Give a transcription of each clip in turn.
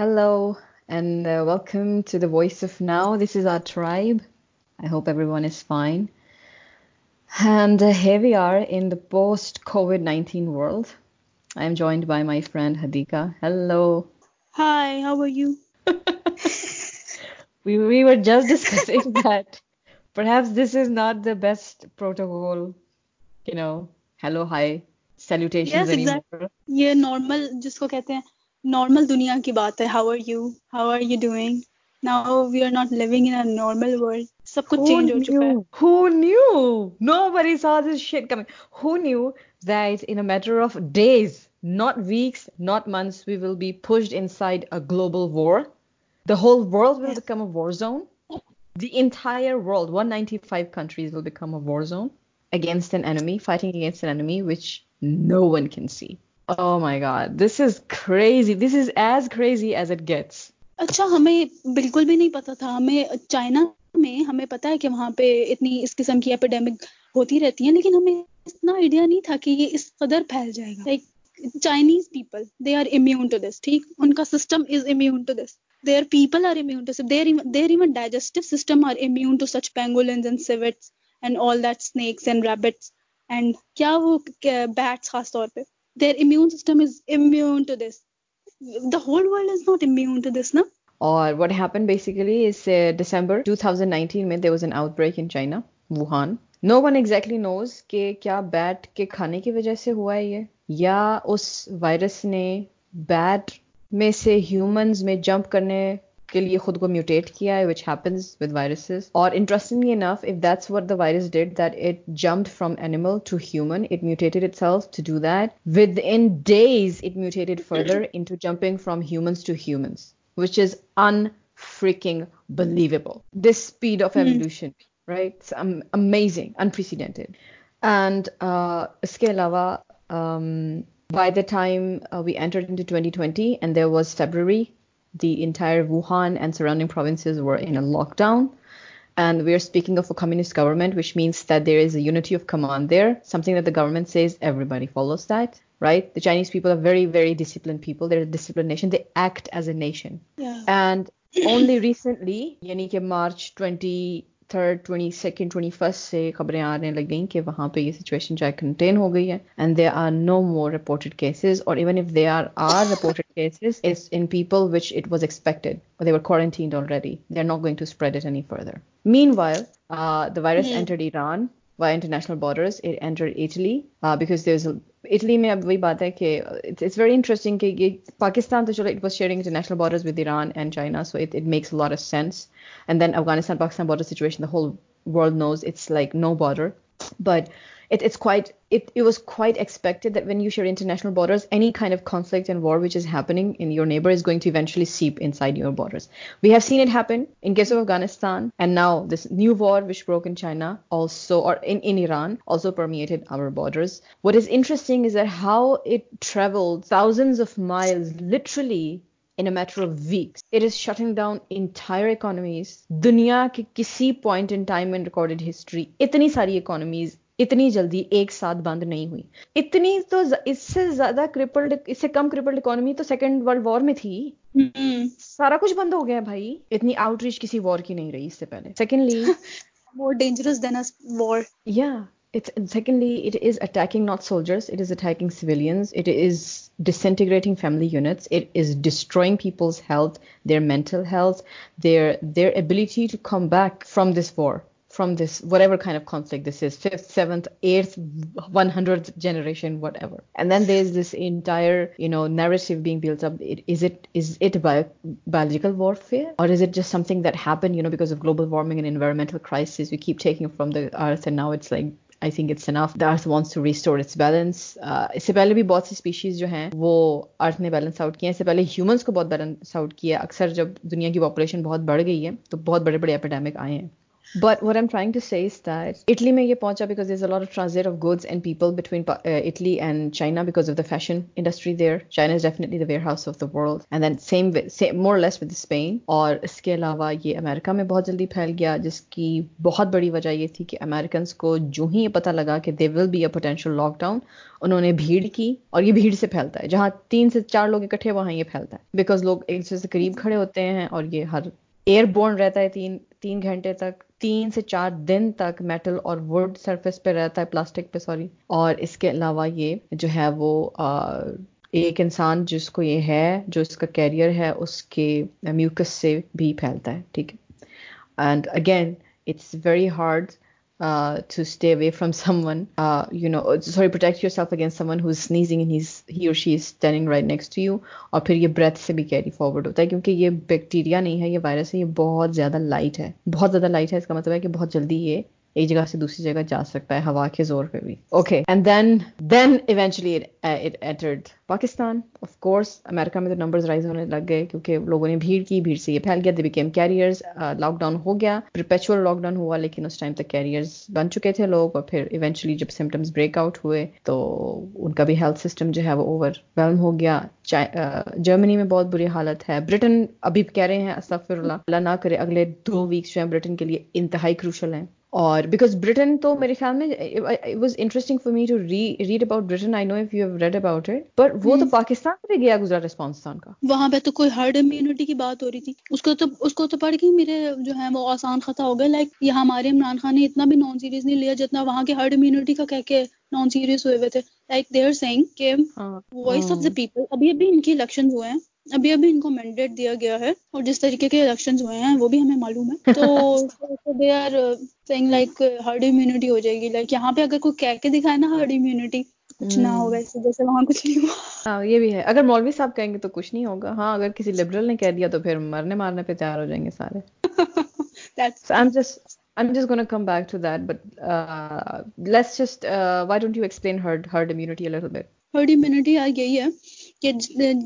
Hello and welcome to the voice of now this is our tribe I hope everyone is fine we are in the post covid nineteen world I am joined by my friend Hadiqa hello hi just discussing this is not the best protocol hello hi salutation یہ normal جس کو کہتے ہیں normal دنیا کی بات ہے how are you how are you doing now we are not living in normal world سب کچھ چینج ہو چکا ہے who who new new nobody shit coming that in matter of days not weeks not months we will be pushed inside a global war the whole world will become a war zone the entire world one ninety five countries will become a war zone against an enemy fighting against an enemy which no one can see اچھا ہمیں بالکل بھی نہیں پتا تھا ہمیں China میں ہمیں پتا ہے کہ وہاں پہ اتنی اس قسم کی اپیڈیمک ہوتی رہتی ہیں لیکن ہمیں اتنا آئیڈیا نہیں تھا کہ یہ اس قدر پھیل جائے گا like Chinese people they are immune to this ٹھیک ان کا system is immune to this they are people are immune to even digestive system are immune to such pangolins and civets and and all that snakes rabbits and کیا وہ beats خاص طور پہ December two thousand nineteen میں there was an outbreak in China Wuhan no one exactly knows کہ کیا bat کے کھانے کی وجہ سے ہوا ہے یہ یا اس وائرس نے بیٹ میں سے ہیومنز میں جمپ کرنے کے لیے خود کو میوٹیٹ کیا ہے وچ ہیپنس ود وائرسز اور interesting enough if that's what the virus did that it jump from animal to human it mutated itself to do that within days it mutated further into jumping from humans to humans which is un freaking believable this speed of evolution right amazing unprecedented and اس کے علاوہ by the time we entered in twenty twenty and there was February the entire Wuhan and surrounding provinces were in a lockdown. And we are speaking of a communist government, which means that there is a unity of command there, something that the government says everybody follows that, right? The Chinese people are very, very disciplined people. They're a disciplined nation. They act as a nation. Yeah. And only recently, March 20 third twenty second twenty first سے خبریں آنے لگ گئیں کہ وہاں پہ یہ situation چاہے کنٹین ہو گئی ہے and they are no more reported cases or even if they are are reported cases is in people which it was expected they quarantined already they are not going to spread it any further meanwhile the virus entered Iran via international borders it enter Italy because there is Italy میں اب وہی بات ہے کہ it's very interesting کہ یہ پاکستان تو چلو it was sharing international borders with Iran and China so it it makes large sense and then Afghanistan Pakistan border situation the whole world knows it's like no border but it is cut you was quite expected that when you share international borders a kind of conflicts and war which is happening in our neighbour is going to eventually seep inside your borders we have seen it happen in case of Afghanistan and now this new war which broke in China also اور انان also permitted our borders what is interesting is there how it travel thousands of miles literally in a matter of weeks it is shutting down entire economies دنیا کے کسی point in time and record history اتنی ساری economies اتنی جلدی ایک ساتھ بند نہیں ہوئی اتنی تو اس سے زیادہ کرپلڈ اس سے کم کرپلڈ اکانومی تو سیکنڈ ورلڈ وار میں تھی سارا کچھ بند ہو گیا بھائی اتنی آؤٹ ریچ کسی وار کی نہیں رہی اس سے پہلے سیکنڈلی مور ڈینجرس دین اس وار یا secondly it is attacking not soldiers it is attacking civilians it is disintegrating family units it is destroying people's health their mental health their their ability to come back from this war from this whatever kind of cons like this is fifth seventh years one hundred generation whatever and then they is this entire you know narrow بیگلٹ bio biological warfare or is just something that happen you ن because of global warming and environmental crisis we keep taking from the earth and now it's like I think it's in of the earth wants to restore its balance اس سے پہلے بھی بہت سی species جو ہیں وہ ارتھ نے balance out کیا ہے اس سے پہلے ہیومنس کو بہت بیلنس آؤٹ کیا ہے اکثر جب دنیا کی پاپولیشن بہت بڑھ گئی ہے تو بہت بڑے بڑے ایپیڈیمک آئے ہیں but what am trying to says that Italy میں یہ پہنچا because is a lot of transit of goods and people between Italy and China because of the fashion industry there China is definitely the warehouse of the world and then same more less with Spain or اس کے علاوہ یہ America میں بہت جلدی پھیل گیا جس کی بہت بڑی وجہ یہ تھی کہ امیرکنس کو جو ہی یہ پتہ لگا کہ they will be a potential lockdown انہوں نے بھیڑ کی اور یہ بھیڑ سے پھیلتا ہے جہاں تین سے چار لوگ اکٹھے وہاں یہ پھیلتا ہے بیکاز لوگ ایک دوسرے سے قریب کھڑے ہوتے ہیں اور یہ ہر ایئر بورن رہتا ہے تین تین گھنٹے تک تین سے چار دن تک میٹل اور وڈ سرفیس پہ رہتا ہے پلاسٹک پہ سوری اور اس کے علاوہ یہ جو ہے وہ ایک انسان جس کو یہ ہے جو اس کا کیریئر ہے اس کے میوکس سے بھی پھیلتا ہے ٹھیک ہے and again it's very hard to stay away from someone you know sorry protect yourself against someone who's sneezing in his he or she is tanning right next to you اور پھر یہ breath سے بھی carry forward ہوتا ہے کیونکہ یہ bacteria نہیں ہے یہ وائرس ہے یہ بہت زیادہ لائٹ ہے بہت زیادہ لائٹ ہے اس کا مطلب ہے کہ بہت جلدی یہ ایک جگہ سے دوسری جگہ جا سکتا ہے ہوا کے زور پہ بھی okay and then then it entered Pakistan of course امریکہ میں تو نمبرز رائز ہونے لگ گئے کیونکہ لوگوں نے بھیڑ کی بھیڑ سے یہ پھیل گیا بیکیم کیریئرز لاک ڈاؤن ہو گیا پرپیچو لاک ڈاؤن ہوا لیکن اس ٹائم تک کیریئرز بن چکے تھے لوگ اور پھر ایونچلی جب سمٹمس بریک آؤٹ ہوئے تو ان کا بھی ہیلتھ سسٹم جو ہے وہ اوور ویلم ہو گیا جرمنی uh, میں بہت بری حالت ہے برٹن ابھی کہہ رہے ہیں اسفر اللہ اللہ نہ کرے اگلے دو ویکس جو ہیں برٹن کے لیے انتہائی کروشل ہیں اور بیکاز برٹن تو میرے خیال میں was interesting me to read read about about Britain I know you it پر وہ تو hmm. پاکستان سے گیا گزرا گزر کا وہاں پہ تو کوئی ہرڈ امیونٹی کی بات ہو رہی تھی اس کو تو اس کو تو پڑھ کے میرے جو ہے وہ آسان خطا ہو گئے لائک یہ ہمارے عمران خان نے اتنا بھی نان سیریز نہیں لیا جتنا وہاں کے ہرڈ امیونٹی کا کہہ کے نان سیریس ہوئے ہوئے تھے لائک دے آر سینگ کہ وائس آف دا پیپل ابھی ابھی ان کے الیکشن ہوئے ہیں ابھی ابھی ان کو مینڈیٹ دیا گیا ہے اور جس طریقے کے الیکشن ہوئے ہیں وہ بھی ہمیں معلوم ہے تو they are saying like herd immunity ہو جائے گی لائک یہاں پہ اگر کوئی کہہ کے دکھائے نا ہرڈ امیونٹی کچھ نہ ہو ویسے جیسے وہاں کچھ نہیں ہوا ہاں، یہ بھی ہے اگر مولوی صاحب کہیں گے تو کچھ نہیں ہوگا ہاں اگر کسی لبرل نے کہہ دیا تو پھر مرنے مارنے پہ تیار ہو جائیں گے سارے just why uh, uh, herd, you explain herd herd immunity herd immunity یہی ہے کہ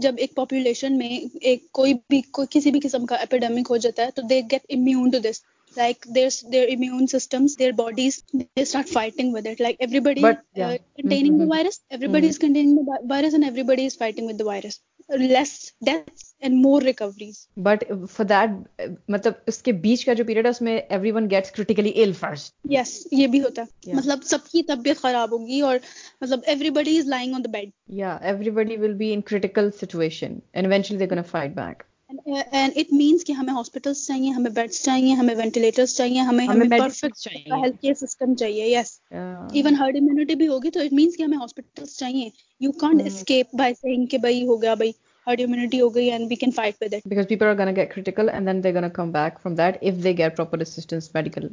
جب ایک پاپولیشن میں ایک کوئی بھی کوئی کسی بھی قسم کا اپیڈیمک ہو جاتا ہے تو they get immune to this like their their immune systems their bodies they start fighting with it like everybody containing the virus everybody is containing the virus and everybody is fighting with the virus but for that مطلب اس کے بیچ کا جو period ہے اس میں everyone get کرٹیکلیٹ yes یہ بھی ہوتا مطلب سب کی طبیعت خراب ہوگی اور مطلب ایوریبڈیز لائن یا everybody will be in critical situation invention fight back means کہ ہمیں ہاسپٹلس چاہیے ہمیں بیڈس چاہیے ہمیں وینٹیلیٹرس چاہیے ہمیں پرفیکٹ ہیلتھ کیئر سسٹم چاہیے یس ایون ہرڈ امیونٹی بھی ہوگی تو اٹ مینس کہ ہمیں ہاسپٹل چاہیے گیٹ اسسٹنس میڈیکل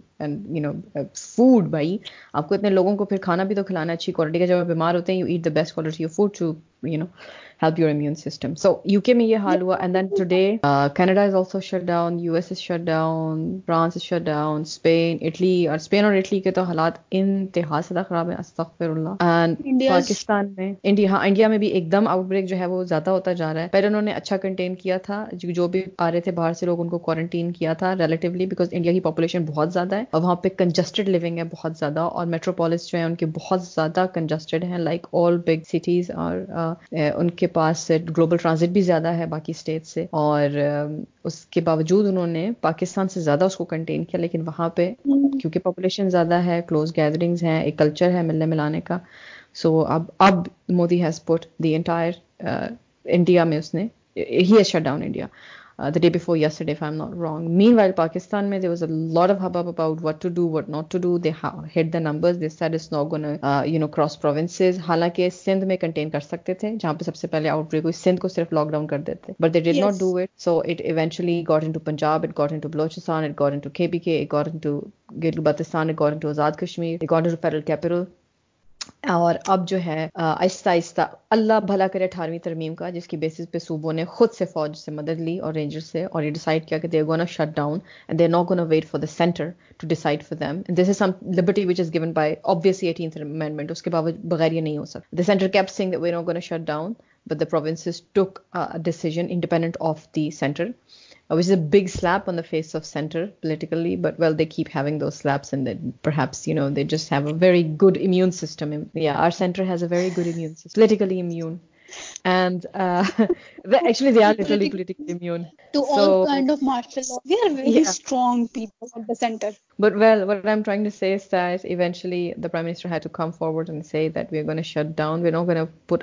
بائی آپ کو اتنے لوگوں کو پھر کھانا بھی تو کھلانا اچھی کوالٹی کا جب آپ بیمار ہوتے ہیں you eat the best quality of food to you know help your immune system so U K میں یہ حال ہوا and then today Canada is also shut down U S shut down France shut down Spain Italy اور Spain اور Italy کے تو حالات انتہا سدہ خراب ہیں استغفر اللہ پاکستان میں انڈیا ہاں انڈیا میں بھی ایک دم آؤٹ بریک جو ہے وہ زیادہ ہوتا جا رہا ہے پہلے انہوں نے اچھا کنٹین کیا تھا جو بھی آ رہے تھے باہر سے لوگ ان کو کوارنٹین کیا تھا ریلیٹیولی بیکاز انڈیا کی پاپولیشن بہت زیادہ ہے اور وہاں پہ کنجسٹڈ لیونگ ہے بہت زیادہ اور میٹروپولس جو ہیں ان کے بہت زیادہ کنجسٹڈ ہیں لائک آل بگ سٹیز اور ان کے پاس گلوبل ٹرانزٹ بھی زیادہ ہے باقی اسٹیٹ سے اور اس کے باوجود انہوں نے پاکستان سے زیادہ اس کو کنٹین کیا لیکن وہاں پہ کیونکہ پاپولیشن زیادہ ہے کلوز گیدرنگز ہیں ایک کلچر ہے ملنے ملانے کا سو اب اب Modi has put the entire India میں اس نے ہی ہے shut down India they before yesterday if I am not wrong man while Pakistan میں lot of hub about what to do what not to going to, uh, you know cross provinces حالانکہ سندھ میں contain کر سکتے تھے جہاں پہ سب سے پہلے آؤٹ بریک ہوئی سندھ کو صرف لاک ڈاؤن کر دیتے but they did not do it so it got into Punjab it into Balochistan it into K P into it got into Azad got into federal capital اور اب جو ہے آہستہ آہستہ اللہ بھلا کرے اٹھارہویں ترمیم کا جس کی بیسس پہ صوبوں نے خود سے فوج سے مدد لی اور رینجر سے اور یہ ڈیسائڈ کیا کہ they gonna shut down and they no gonna wait for the centre to decide for them this is some liberty which is given by obviously eighteenth amendment اس کے باوجود بغیر یہ نہیں ہو سکتا the centre keep saying we we no gonna shut down but the provinces took decision independent of the centre was a big slap on the face of centre politically but well they keep he دوسرپس no just have a very good immune system our centre has a very good politically درائمسروڈ we shut down پو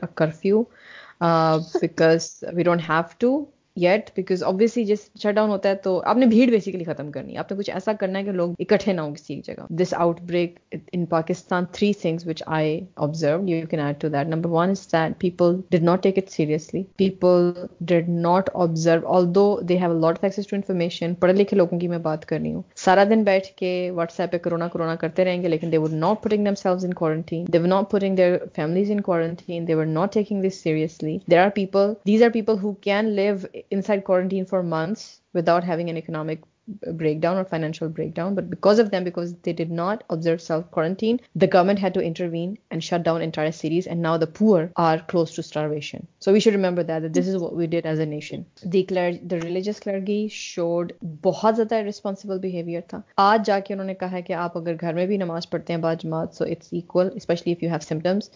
books we don't have to yet because obviously جس shut down ہوتا ہے تو آپ نے بھیڑ basically ختم کرنی ہے آپ نے کچھ ایسا کرنا ہے کہ لوگ اکٹھے نہ ہوں کسی ایک جگہ this outbreak in Pakistan three things which I observe you can add to that number one is that people did not take it seriously people did not observe although they have lot of access to information پڑھے لکھے لوگوں کی میں بات کر رہی ہوں سارا دن بیٹھ کے واٹس ایپ پہ کرونا کرونا کرتے رہیں گے لیکن they were not putting themselves in quarantine they were not putting their families in quarantine they were not taking this seriously there are people these are people who can live inside quarantine for months without having an economic breakdown اور financial breakdown but but but but but because of then because they did not observe self quarantine the government had to intervene and shut down entire cities and now the poor are close to starvation so we should remember that this is we ڈ as a nation the clergy the religious clergy should بہت زیادہ responsible behaviour تھا آج جا کے انہوں نے کہا کہ آپ اگر گھر میں بھی نماز پڑھتے ہیں بعض جماعت so it's equal especially if you have symptoms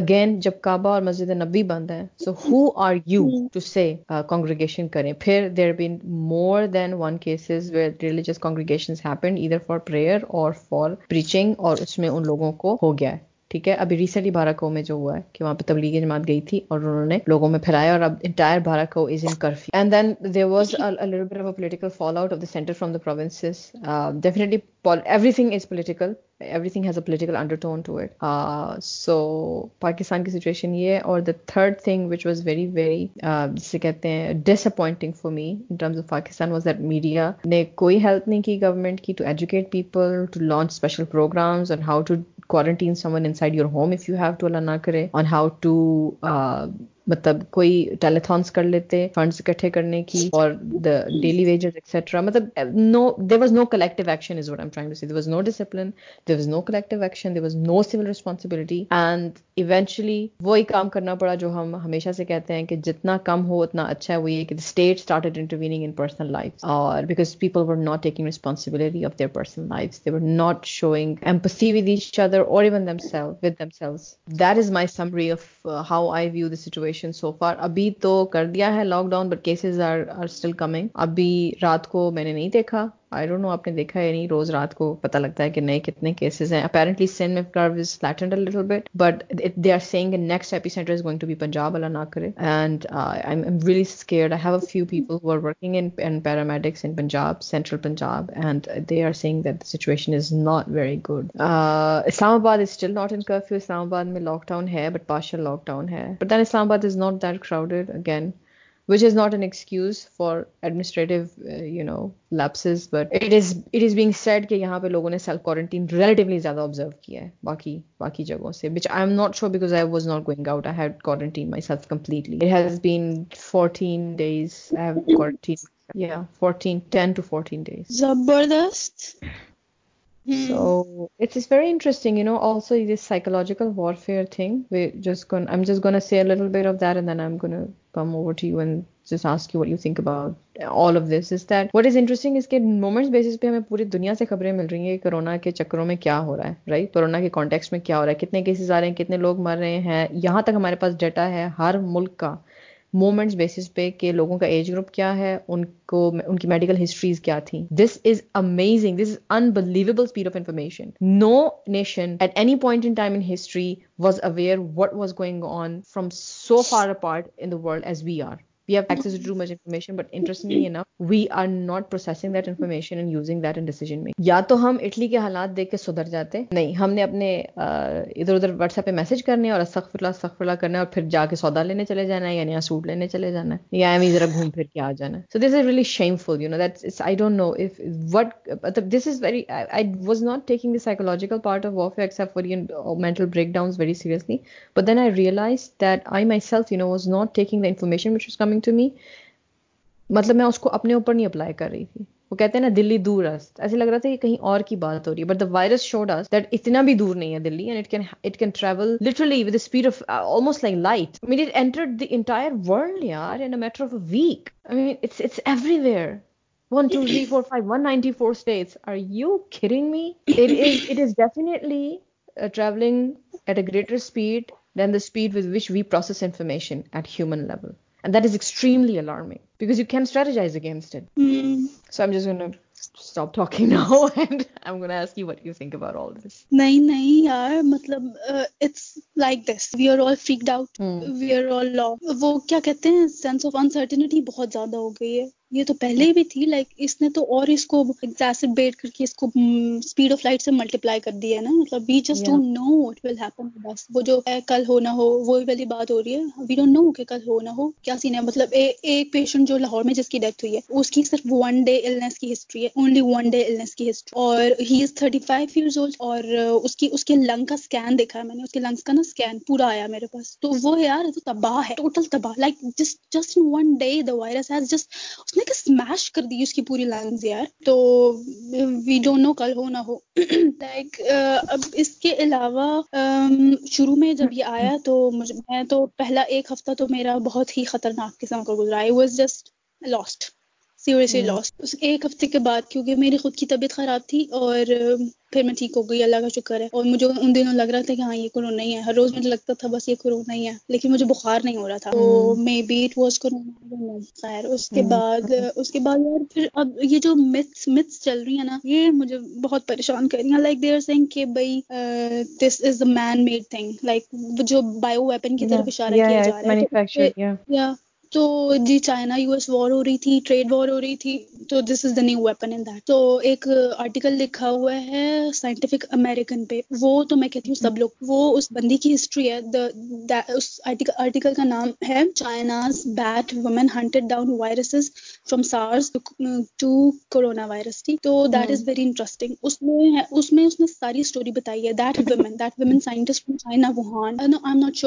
again جب کعبہ اور مسجد نبی بند ہیں so who are you to say congregation کریں پھر there been more than one cases where religious congregation happen ادھر فار پریئر اور فار پریچنگ اور اس میں ان لوگوں کو ہو گیا ہے ٹھیک ہے ابھی ریسنٹلی بھارکو کو میں جو ہوا ہے کہ وہاں پہ تبلیغی جماعت گئی تھی اور انہوں نے لوگوں میں پھیلایا اور اب entire is in curfew and then there of political fallout of the centre from the province definitely everything is political everything has a political undertone to it so Pakistan کی سچویشن یہ ہے اور the third thing which was very very جسے کہتے ہیں disappointing for me in terms of Pakistan was that media نے کوئی help نہیں کی گورنمنٹ کی to educate people to launch special programmes and how to quarantine someone inside your home if you have to, Allah na kare, on how to uh, مطلب کوئی telethons کر لیتے funds اکٹھے کرنے کی اور دا ڈیلی ویجز ایکسیٹرا مطلب no there was no collective action is what um there was no discipline there was no collective action there was no civil responsibility and eventually وہی کام کرنا پڑا جو ہم ہمیشہ سے کہتے ہیں کہ جتنا کم ہو اتنا اچھا ہے وہ یہ کہ state started intervening in personal life اور because people were not taking responsibility of their personal life they were not showing empathy with each other اور even them them with that is my summary of how I view the situation situation so far ابھی تو کر دیا ہے lockdown but cases are are still coming ابھی رات کو میں نے نہیں دیکھا آئی ڈونٹ نو آپ نے دیکھا ہے نہیں روز رات کو پتہ لگتا ہے کہ نئے کتنے کیسز ہیں اپیرنٹلی سین میں curve is flattened little bit but they are seeing next epicenter is going to be Punjab اللہ نہ کرے and I am really scared I have a few people who are working in paramedics in Punjab central Punjab and they are seeing that the situation is not very good Islamabad is still not in curfew Islamabad میں lock down ہے but partial lock down ہے but then Islamabad is not that crowded again which is not an excuse for administrative you know lapses but it it is is being said کہ یہاں پہ لوگوں نے self quarantine relatively زیادہ observe کیا ہے باقی باقی جگہوں سے which I am not sure because I was not going out I had quarantine myself completely it has been fourteen days I have quarantine fourteen ten to fourteen days زبردست very interesting you know also psychological warfare think یوکٹ all of this what is interesting اس کے movement basis پہ ہمیں پوری دنیا سے خبریں مل رہی ہیں کہ کورونا کے چکروں میں کیا ہو رہا ہے رائٹ کورونا کے کانٹیکسٹ میں کیا ہو رہا ہے کتنے کیسز آ رہے ہیں کتنے لوگ مر رہے ہیں یہاں تک ہمارے پاس ڈیٹا ہے ہر ملک کا مومنٹس بیسس پہ کہ لوگوں کا ایج گروپ کیا ہے ان کو ان کی میڈیکل ہسٹریز کیا تھیں this is amazing this is unbelievable speed of information no nation at any point in time in history was aware what was going on from so far apart in the world as we are but interesting we are not processing the information in using that decision میں یا تو ہم Italy کے حالات دیکھ کے سدھر جاتے نہیں ہم نے اپنے ادھر ادھر واٹس ایپ پہ میسج کرنے اور سخ فلا سخ فلا کرنا اور پھر جا کے سودا لینے چلے جانا ہے یعنی یا نیا سوٹ لینے چلے جانا ہے یا ایم ایسا گھوم پھر کے آ جانا so this is really shameful you know that I don't know if what مطلب this is very I was not taking the psychological part of what except for you mental breakdowns very seriously but then I realise that I myself you know was not taking the information which is coming coming to me مطلب میں اس کو اپنے اوپر نہیں apply کر رہی تھی وہ کہتے ہیں نا دلی دور است ایسے لگ رہا تھا کہ کہیں اور کی بات ہو رہی ہے but the virus should us that اتنا بھی دور نہیں ہے Delhi and it can it can travel literally with speed of almost like light mean it entered the entire world یار in matter week I mean it's it's everywhere one two three four five one ninety four me are you it is is definitely travelling at a greater speed than the speed with which we process information at human level مطلب like this we are all fake doubt we are all لا وہ کیا کہتے ہیں sense of uncertainty بہت زیادہ ہو گئی ہے یہ تو پہلے ہی بھی تھی لائک اس نے تو اور اس کو بیٹ کر کے اس کو اسپیڈ آف لائٹ سے ملٹیپلائی کر دیا ہے نا مطلب we just don't know will happen بس وہ جو کل ہونا ہو وہی والی بات ہو رہی ہے وی ڈونٹ نو کہ کل ہونا ہو کیا سین ہے مطلب ایک پیشنٹ جو لاہور میں جس کی ڈیتھ ہوئی ہے اس کی صرف ون ڈے النس کی ہسٹری ہے اونلی ون ڈے النیس کی ہسٹری اور he is thirty five years old اور اس کی اس کے لنگ کا اسکین دیکھا ہے میں نے اس کے لنگس کا نا اسکین پورا آیا میرے پاس تو وہ یار تباہ ہے ٹوٹل تباہ like just just one day the virus has just نے اسمیش کر دی اس کی پوری لائنز یار تو وی ڈونٹ نو کل ہو نہ ہو لائک اب اس کے علاوہ شروع میں جب یہ آیا تو میں تو پہلا ایک ہفتہ تو میرا بہت ہی خطرناک قسم کا گزرا I was just last last ایک ہفتے کے بعد کیونکہ میری خود کی طبیعت خراب تھی اور پھر میں ٹھیک ہو گئی اللہ کا شکر ہے اور مجھے ان دنوں لگ رہا تھا کہ ہاں یہ کرونا ہی ہے ہر روز مجھے لگتا تھا بس یہ کرونا ہی ہے لیکن مجھے بخار نہیں ہو رہا تھا مے اٹ واز کرونا خیر اس کے بعد اس کے بعد یار پھر اب یہ جو متس متس چل رہی ہیں نا یہ مجھے بہت پریشان کر رہی ہیں لائک دیئر سنگھ کہ بھائی this is a man made thing like جو بایو ویپن کی طرف اشارہ کیا جا رہا ہے تو جی چائنا یو ایس وار ہو رہی تھی ٹریڈ وار ہو رہی تھی تو this is the new weapon in that تو ایک آرٹیکل لکھا ہوا ہے سائنٹیفک امیریکن پہ وہ تو میں کہتی ہوں سب لوگ وہ اس بندی کی ہسٹری ہے آرٹیکل کا نام ہے China's bat woman hunted down viruses from SARS to corona virus ٹھیک تو دیٹ از ویری انٹرسٹنگ اس میں اس میں اس نے ساری اسٹوری بتائی ہے that that women scientist from China Wuhan I am not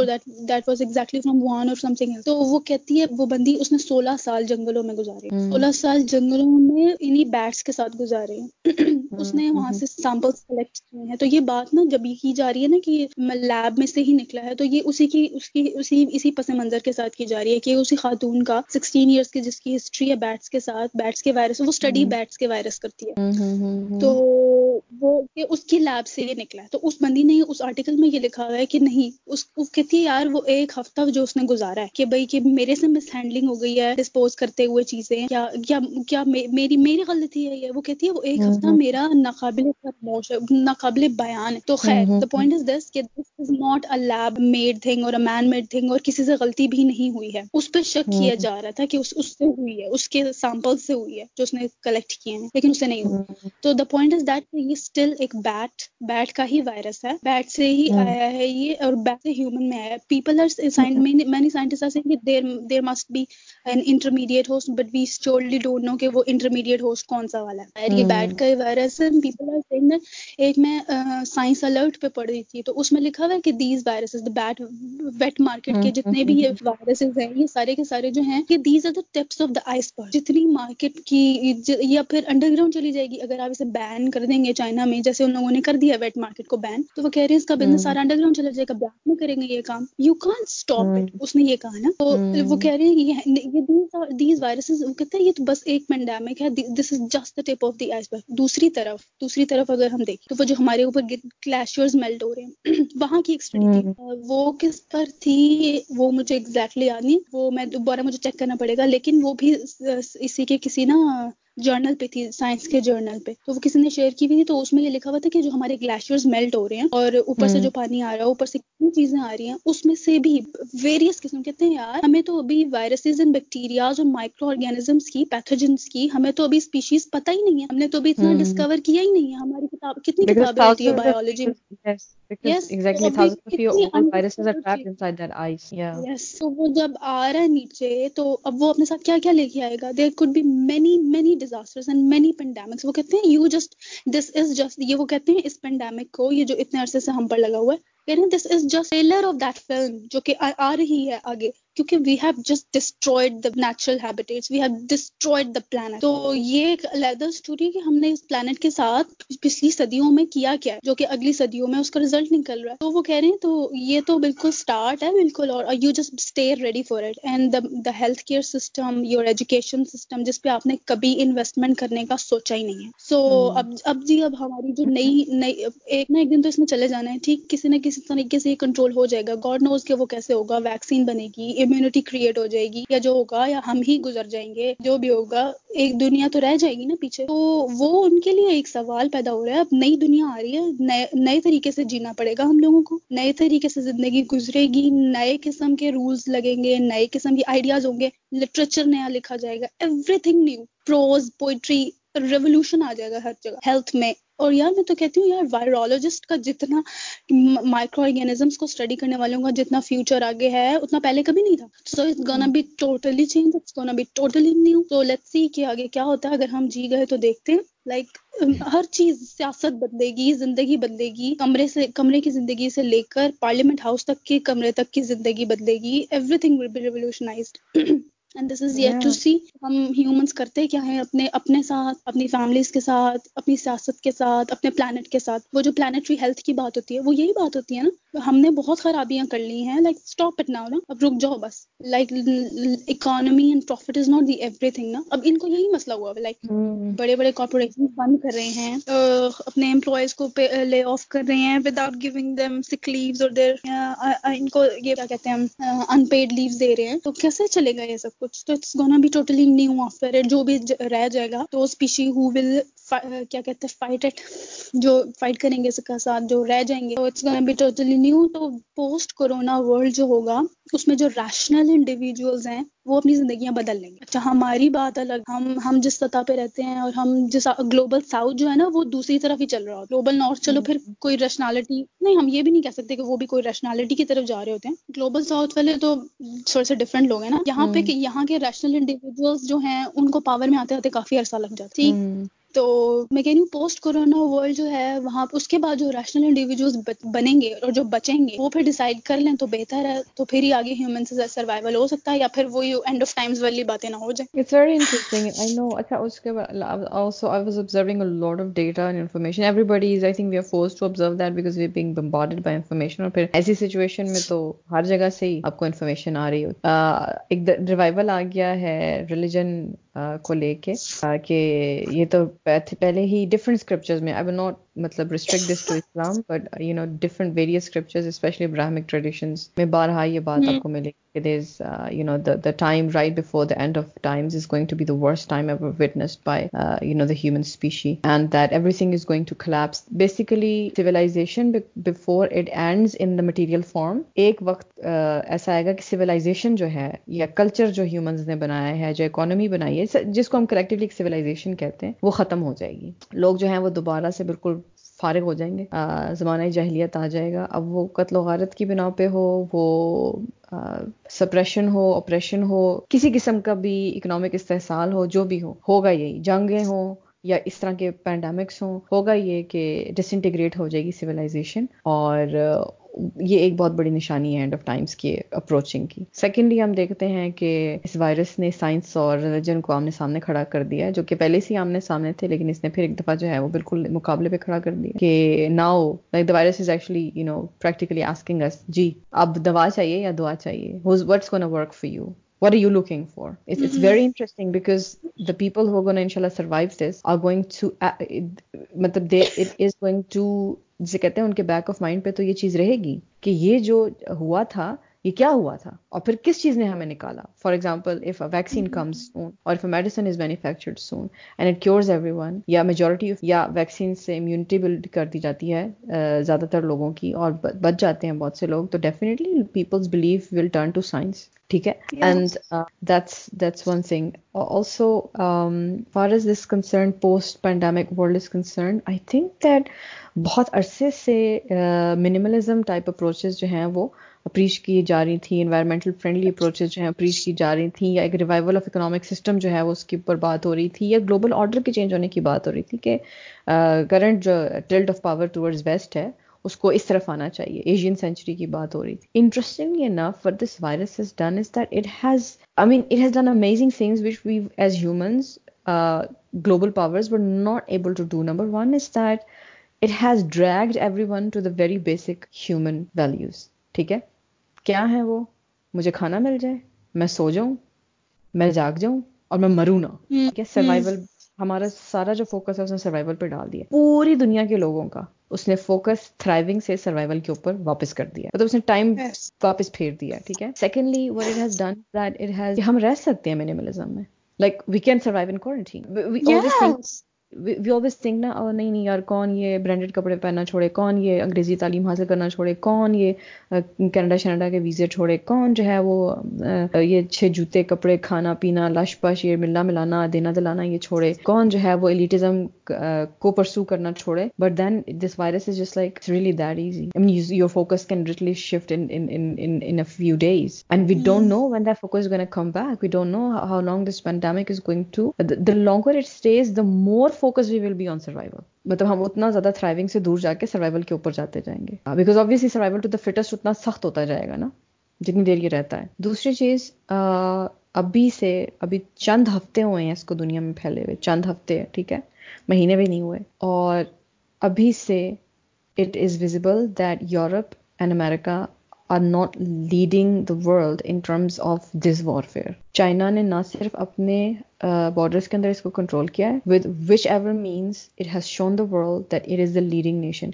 that was exactly from Wuhan اور سم تھنگ تو وہ کہتی ہے وہ بندی اس نے سولہ سال جنگلوں میں گزارے سولہ سال جنگلوں میں انہیں بیٹس کے ساتھ گزارے اس نے وہاں سے سیمپل کلیکٹ کیے ہیں تو یہ بات نا جب یہ کی جا رہی ہے نا کہ لیب میں سے ہی نکلا ہے تو یہ اسی کی اس کی اسی اسی پس منظر کے ساتھ کی جا رہی ہے کہ اسی خاتون کا سکسٹین ایئرس کی جس کی ہسٹری ہے بیٹس کے ساتھ بیٹس کے وائرس وہ اسٹڈی بیٹس کے وائرس کرتی ہے تو وہ اس کی لیب سے یہ نکلا ہے تو اس بندی نے اس آرٹیکل میں یہ لکھا ہوا ہے کہ نہیں اس کہتی ہے یار وہ ایک ہفتہ جو اس نے گزارا ہے کہ بھائی کہ میرے سے مس ہینڈلنگ ہو گئی ہے ڈسپوز کرتے ہوئے چیزیں کیا میری میری غلطی ہے یہ وہ کہتی ہے وہ ایک ہفتہ میرا ناقابل ناقابل بیان تو خیر دا پوائنٹ از دس کہ this is not a lab made thing اور اے مین میڈ تھنگ اور کسی سے غلطی بھی نہیں ہوئی ہے اس پہ شک کیا جا رہا تھا کہ اس سے ہوئی ہے اس کے کے سیمپل سے ہوئی ہے جو اس نے کلیکٹ کیے ہیں لیکن اسے نہیں ہوئی تو دا پوائنٹ از دیٹ یہ اسٹل ایک بیٹ بیٹ کا ہی وائرس ہے بیٹ سے ہی آیا ہے یہ اور بیٹ سے ہیومن میں آیا پیپل آر میں intermediate host but we surely don't know کہ وہ انٹرمیڈیٹ ہوسٹ کون سا والا ہے یہ بیٹ کا وائرس ہے پیپل آر ایک میں سائنس الرٹ پہ پڑھ رہی تھی تو اس میں لکھا ہوا ہے کہ these virus bat wet market کے جتنے بھی یہ وائرسز ہیں یہ سارے کے سارے جو ہیں these are the tips of the ice پر جتنی مارکیٹ کی یا پھر انڈر گراؤنڈ چلی جائے گی اگر آپ اسے بین کر دیں گے چائنا میں جیسے ان لوگوں نے کر دیا ویٹ مارکیٹ کو بین تو وہ کہہ رہے ہیں اس کا بزنس سارا انڈر گراؤنڈ چلا جائے گا بلیک میں کریں گے یہ کام یو کان اسٹاپ اٹ اس نے یہ کہا نا تو وہ کہہ رہے ہیں یہ دیز وہ کہتے ہیں یہ تو بس ایک پینڈیمک ہے this is just the tip of the iceberg دوسری طرف دوسری طرف اگر ہم دیکھیں تو وہ جو ہمارے اوپر کلیشیئرز میلٹ ہو رہے ہیں وہاں کی ایک وہ کس پر تھی وہ مجھے ایگزیکٹلی یاد نہیں وہ میں دوبارہ مجھے چیک کرنا پڑے گا لیکن وہ بھی اسی کے کسی نا جرنل پہ تھی سائنس کے جرنل پہ تو وہ کسی نے شیئر کی ہوئی تھی تو اس میں یہ لکھا ہوا تھا کہ جو ہمارے گلیشیئرز میلٹ ہو رہے ہیں اور اوپر سے جو پانی آ رہا ہے اوپر سے کتنی چیزیں آ رہی ہیں اس میں سے بھی ویریس قسم کہتے ہیں یار ہمیں تو ابھی وائرسز اینڈ بیکٹیریاز اور مائکرو آرگینزمس کی پیتھوجنس کی ہمیں تو ابھی اسپیشیز پتا ہی نہیں ہے ہم نے تو ابھی اتنا ڈسکور کیا ہی نہیں ہے ہماری کتاب کتنی کتابیں ہوتی ہیں بایولوجی میں وہ جب آ رہا ہے نیچے تو اب وہ اپنے ساتھ کیا کیا لے کے آئے گا there could be many many disasters and many pandemics وہ کہتے ہیں you just this is just یہ وہ کہتے ہیں اس پینڈیمک کو یہ جو اتنے عرصے سے ہم پر لگا ہوا ہے this is just trailer of that film جو کہ آ رہی ہے آگے کیونکہ we have just destroyed the natural habitats we have destroyed the planet تو یہ ایک علیحدہ اسٹوری کہ ہم نے اس پلانٹ کے ساتھ پچھلی صدیوں میں کیا کیا جو کہ اگلی صدیوں میں اس کا رزلٹ نکل رہا ہے تو وہ کہہ رہے ہیں تو یہ تو بالکل اسٹارٹ ہے بالکل اور you just stay ready for it and the health care system your education system جس پہ آپ نے کبھی انویسٹمنٹ کرنے کا سوچا ہی نہیں ہے سو اب اب جی اب ہماری جو نئی نئی ایک نہ ایک دن تو اس میں چلے جانا ہے ٹھیک کسی نہ کسی کسی طریقے سے یہ کنٹرول ہو جائے گا گاڈ نوز کہ وہ کیسے ہوگا ویکسین بنے گی امیونٹی کریٹ ہو جائے گی یا جو ہوگا یا ہم ہی گزر جائیں گے جو بھی ہوگا ایک دنیا تو رہ جائے گی نا پیچھے تو وہ ان کے لیے ایک سوال پیدا ہو رہا ہے اب نئی دنیا آ رہی ہے نئے طریقے سے جینا پڑے گا ہم لوگوں کو نئے طریقے سے زندگی گزرے گی نئے قسم کے رولس لگیں گے نئے قسم کے آئیڈیاز ہوں گے لٹریچر نیا لکھا جائے گا everything new prose poetry revolution آ جائے گا ہر جگہ ہیلتھ میں اور یار میں تو کہتی ہوں یار وائرولوجسٹ کا جتنا مائکرو آرگینزمس کو اسٹڈی کرنے والوں کا جتنا فیوچر آگے ہے اتنا پہلے کبھی نہیں تھا so it's gonna be totally change it's gonna be totally new تو لیٹ سی کہ آگے کیا ہوتا ہے اگر ہم جی گئے تو دیکھتے ہیں لائک ہر چیز سیاست بدلے گی زندگی بدلے گی کمرے سے کمرے کی زندگی سے لے کر پارلیمنٹ ہاؤس تک کے کمرے تک کی زندگی بدلے گی everything will be revolutionized and this is yet to see ہم ہیومنس کرتے کیا ہیں اپنے اپنے ساتھ اپنی فیملیز کے ساتھ اپنی سیاست کے ساتھ اپنے پلانٹ کے ساتھ وہ جو پلانٹری ہیلتھ کی بات ہوتی ہے وہ یہی بات ہوتی ہے نا ہم نے بہت خرابیاں کر لی ہیں لائک اسٹاپ اٹ ناؤ نا اب رک جاؤ بس like economy and profit is not the everything نا اب ان کو یہی مسئلہ ہوا لائک hmm. بڑے بڑے کارپوریشن بند کر رہے ہیں uh, اپنے امپلائیز کو لے آف uh, کر رہے ہیں ود آؤٹ گیونگ دم سک لیوز اور ان کو یہ کیا کہتے ہیں ہم ان پیڈ لیوز دے رہے ہیں تو کیسے چلے گا یہ سب کچھ تو اٹس گونا بھی ٹوٹلی نیو آفر جو بھی رہ جائے گا تو اسپیشی ہو ول کیا کہتے ہیں فائٹ ایٹ جو فائٹ کریں گے اس کا ساتھ جو رہ جائیں گے تو اٹس گونا بھی ٹوٹلی نیو تو پوسٹ کرونا ورلڈ جو ہوگا اس میں جو ریشنل انڈیویجولز ہیں وہ اپنی زندگیاں بدل لیں گے اچھا ہماری بات الگ ہم ہم جس سطح پہ رہتے ہیں اور ہم جس گلوبل ساؤتھ جو ہے نا وہ دوسری طرف ہی چل رہا ہو گلوبل نارتھ چلو پھر کوئی ریشنالٹی نہیں ہم یہ بھی نہیں کہہ سکتے کہ وہ بھی کوئی ریشنالٹی کی طرف جا رہے ہوتے ہیں گلوبل ساؤتھ والے تو تھوڑے سے ڈفرینٹ لوگ ہیں نا یہاں پہ یہاں کے ریشنل انڈیویجولس جو ہیں ان کو پاور میں آتے آتے کافی عرصہ لگ جاتا ٹھیک تو میں کہہ رہی ہوں پوسٹ کرونا ورلڈ جو ہے وہاں اس کے بعد جو ریشنل انڈیویجلس بنیں گے اور جو بچیں گے وہ پھر ڈیسائیڈ کر لیں تو بہتر ہے تو پھر ہی آگے ہیومن سے سروائیول ہو سکتا ہے یا پھر وہ اینڈ آف ٹائمز والی باتیں نہ ہو جائیں it's very interesting I know اچھا اس کے بعد also I was observing a lot of data and information everybody is I think we are force to observe that because we being bombarded by information اور پھر ایسی situation میں تو ہر جگہ سے ہی آپ کو انفارمیشن آ رہی ہو ایک ریوائول آ گیا ہے ریلیجن کو لے کے کہ یہ تو پہلے ہی ڈفرنٹ اسکرپچرز میں آئی ول ناٹ مطلب restrict this to Islam but you know different various scriptures especially Abrahamic traditions میں بارہا یہ بات hmm. آپ کو ملے گی time right before the end of times is going to be the worst time ever witness by you know the human species and that everything is going to collapse basically civilization before it ends in the material form ایک وقت uh, ایسا آئے گا کہ civilization جو ہے یا culture جو humans نے بنایا ہے جو اکانومی بنائی ہے جس کو ہم کریکٹولی سولازیشن کہتے ہیں وہ ختم ہو جائے گی لوگ جو ہیں وہ دوبارہ سے بالکل فارغ ہو جائیں گے زمانہ جہلیت آ جائے گا اب وہ قتل و غارت کی بنا پہ ہو وہ سپریشن ہو آپریشن ہو کسی قسم کا بھی اکنامک استحصال ہو جو بھی ہو ہوگا یہی جنگیں ہوں یا اس طرح کے پینڈیمکس ہوں ہوگا یہ کہ ڈس انٹیگریٹ ہو جائے گی سویلائزیشن اور یہ ایک بہت بڑی نشانی ہے اینڈ آف ٹائمس کی اپروچنگ کی سیکنڈلی ہم دیکھتے ہیں کہ اس وائرس نے سائنس اور ریلیجن کو آمنے سامنے کھڑا کر دیا جو کہ پہلے سے ہی آمنے سامنے تھے لیکن اس نے پھر ایک دفعہ جو ہے وہ بالکل مقابلے پہ کھڑا کر دیا کہ now like the virus is actually you know practically asking us جی اب دوا چاہیے یا دعا چاہیے ہوز وٹس کون work for you what are you looking for it it's very interesting because the people who گن ان شاء اللہ survives this are going to مطلب گوئنگ ٹو جسے کہتے ہیں ان کے بیک آف مائنڈ پہ تو یہ چیز رہے گی کہ یہ جو ہوا تھا یہ کیا ہوا تھا اور پھر کس چیز نے ہمیں نکالا for example if a vaccine soon اور if medicine is manufactured soon and it cures everyone یا میجورٹی آف یا ویکسین سے امیونٹی بلڈ کر دی جاتی ہے زیادہ تر لوگوں کی اور بچ جاتے ہیں بہت سے لوگ تو definitely peoples believe will turn to science ٹھیک ہے that's that's one thing also for is this concern post pandemic world is concern I think that بہت عرصے سے منیملزم ٹائپ اپروچز جو ہیں وہ اپریش کی جا رہی تھیں انوائرمنٹل فرینڈلی اپروچز جو ہیں اپریش کی جا رہی تھیں یا ایک ریوائول آف اکنامک سسٹم جو ہے وہ اس کے اوپر بات ہو رہی تھی یا گلوبل آرڈر کے چینج ہونے کی بات ہو رہی تھی کہ کرنٹ جو tilt of power towards west ہے اس کو اس طرف آنا چاہیے ایشین سینچری کی بات ہو رہی تھی interesting enough for this virus is done is that it has I mean it has done amazing things which we as humans global powers were not able to do number one is that it has dragged everyone to the very basic human values ٹھیک ہے کیا ہے وہ مجھے کھانا مل جائے میں سو جاؤں میں جاگ جاؤں اور میں مروں نہ ٹھیک ہے سروائول ہمارا سارا جو فوکس ہے اس نے سروائول پہ ڈال دیا پوری دنیا کے لوگوں کا اس نے فوکس تھرائیونگ سے سروائول کے اوپر واپس کر دیا مطلب اس نے ٹائم واپس پھیر دیا ٹھیک ہے secondly what it has done that it has ہم رہ سکتے ہیں مینیملزم ملزم میں like we can survive in quarantine we always think نا نہیں نہیں یار کون یہ برانڈیڈ کپڑے پہننا چھوڑے کون یہ انگریزی تعلیم حاصل کرنا چھوڑے کون یہ کینیڈا شنیڈا کے ویزے چھوڑے کون جو ہے وہ یہ اچھے جوتے کپڑے کھانا پینا لش پش یہ ملنا ملانا دینا دلانا یہ چھوڑے کون جو ہے وہ ایلیٹزم کو پرسو کرنا چھوڑے but then this virus is just like really that easy your focus can readily shift in few days and we don't know when that focus when come back we don't know how long this pandemic is going to the longer it stays the more focus we will be on survival مطلب ہم اتنا زیادہ thriving سے دور جا کے survival کے اوپر جاتے جائیں گے because obviously survival to the fittest اتنا سخت ہوتا جائے گا نا جتنی دیر یہ رہتا ہے دوسری چیز uh, ابھی سے ابھی چند ہفتے ہوئے ہیں اس کو دنیا میں پھیلے ہوئے چند ہفتے ٹھیک ہے مہینے بھی نہیں ہوئے اور ابھی سے it is visible that Europe and America are not leading the world in terms of this warfare China نے نہ صرف اپنے بارڈرس کے اندر اس کو کنٹرول کیا ہے with which ever means it has shown the world that it is the leading nation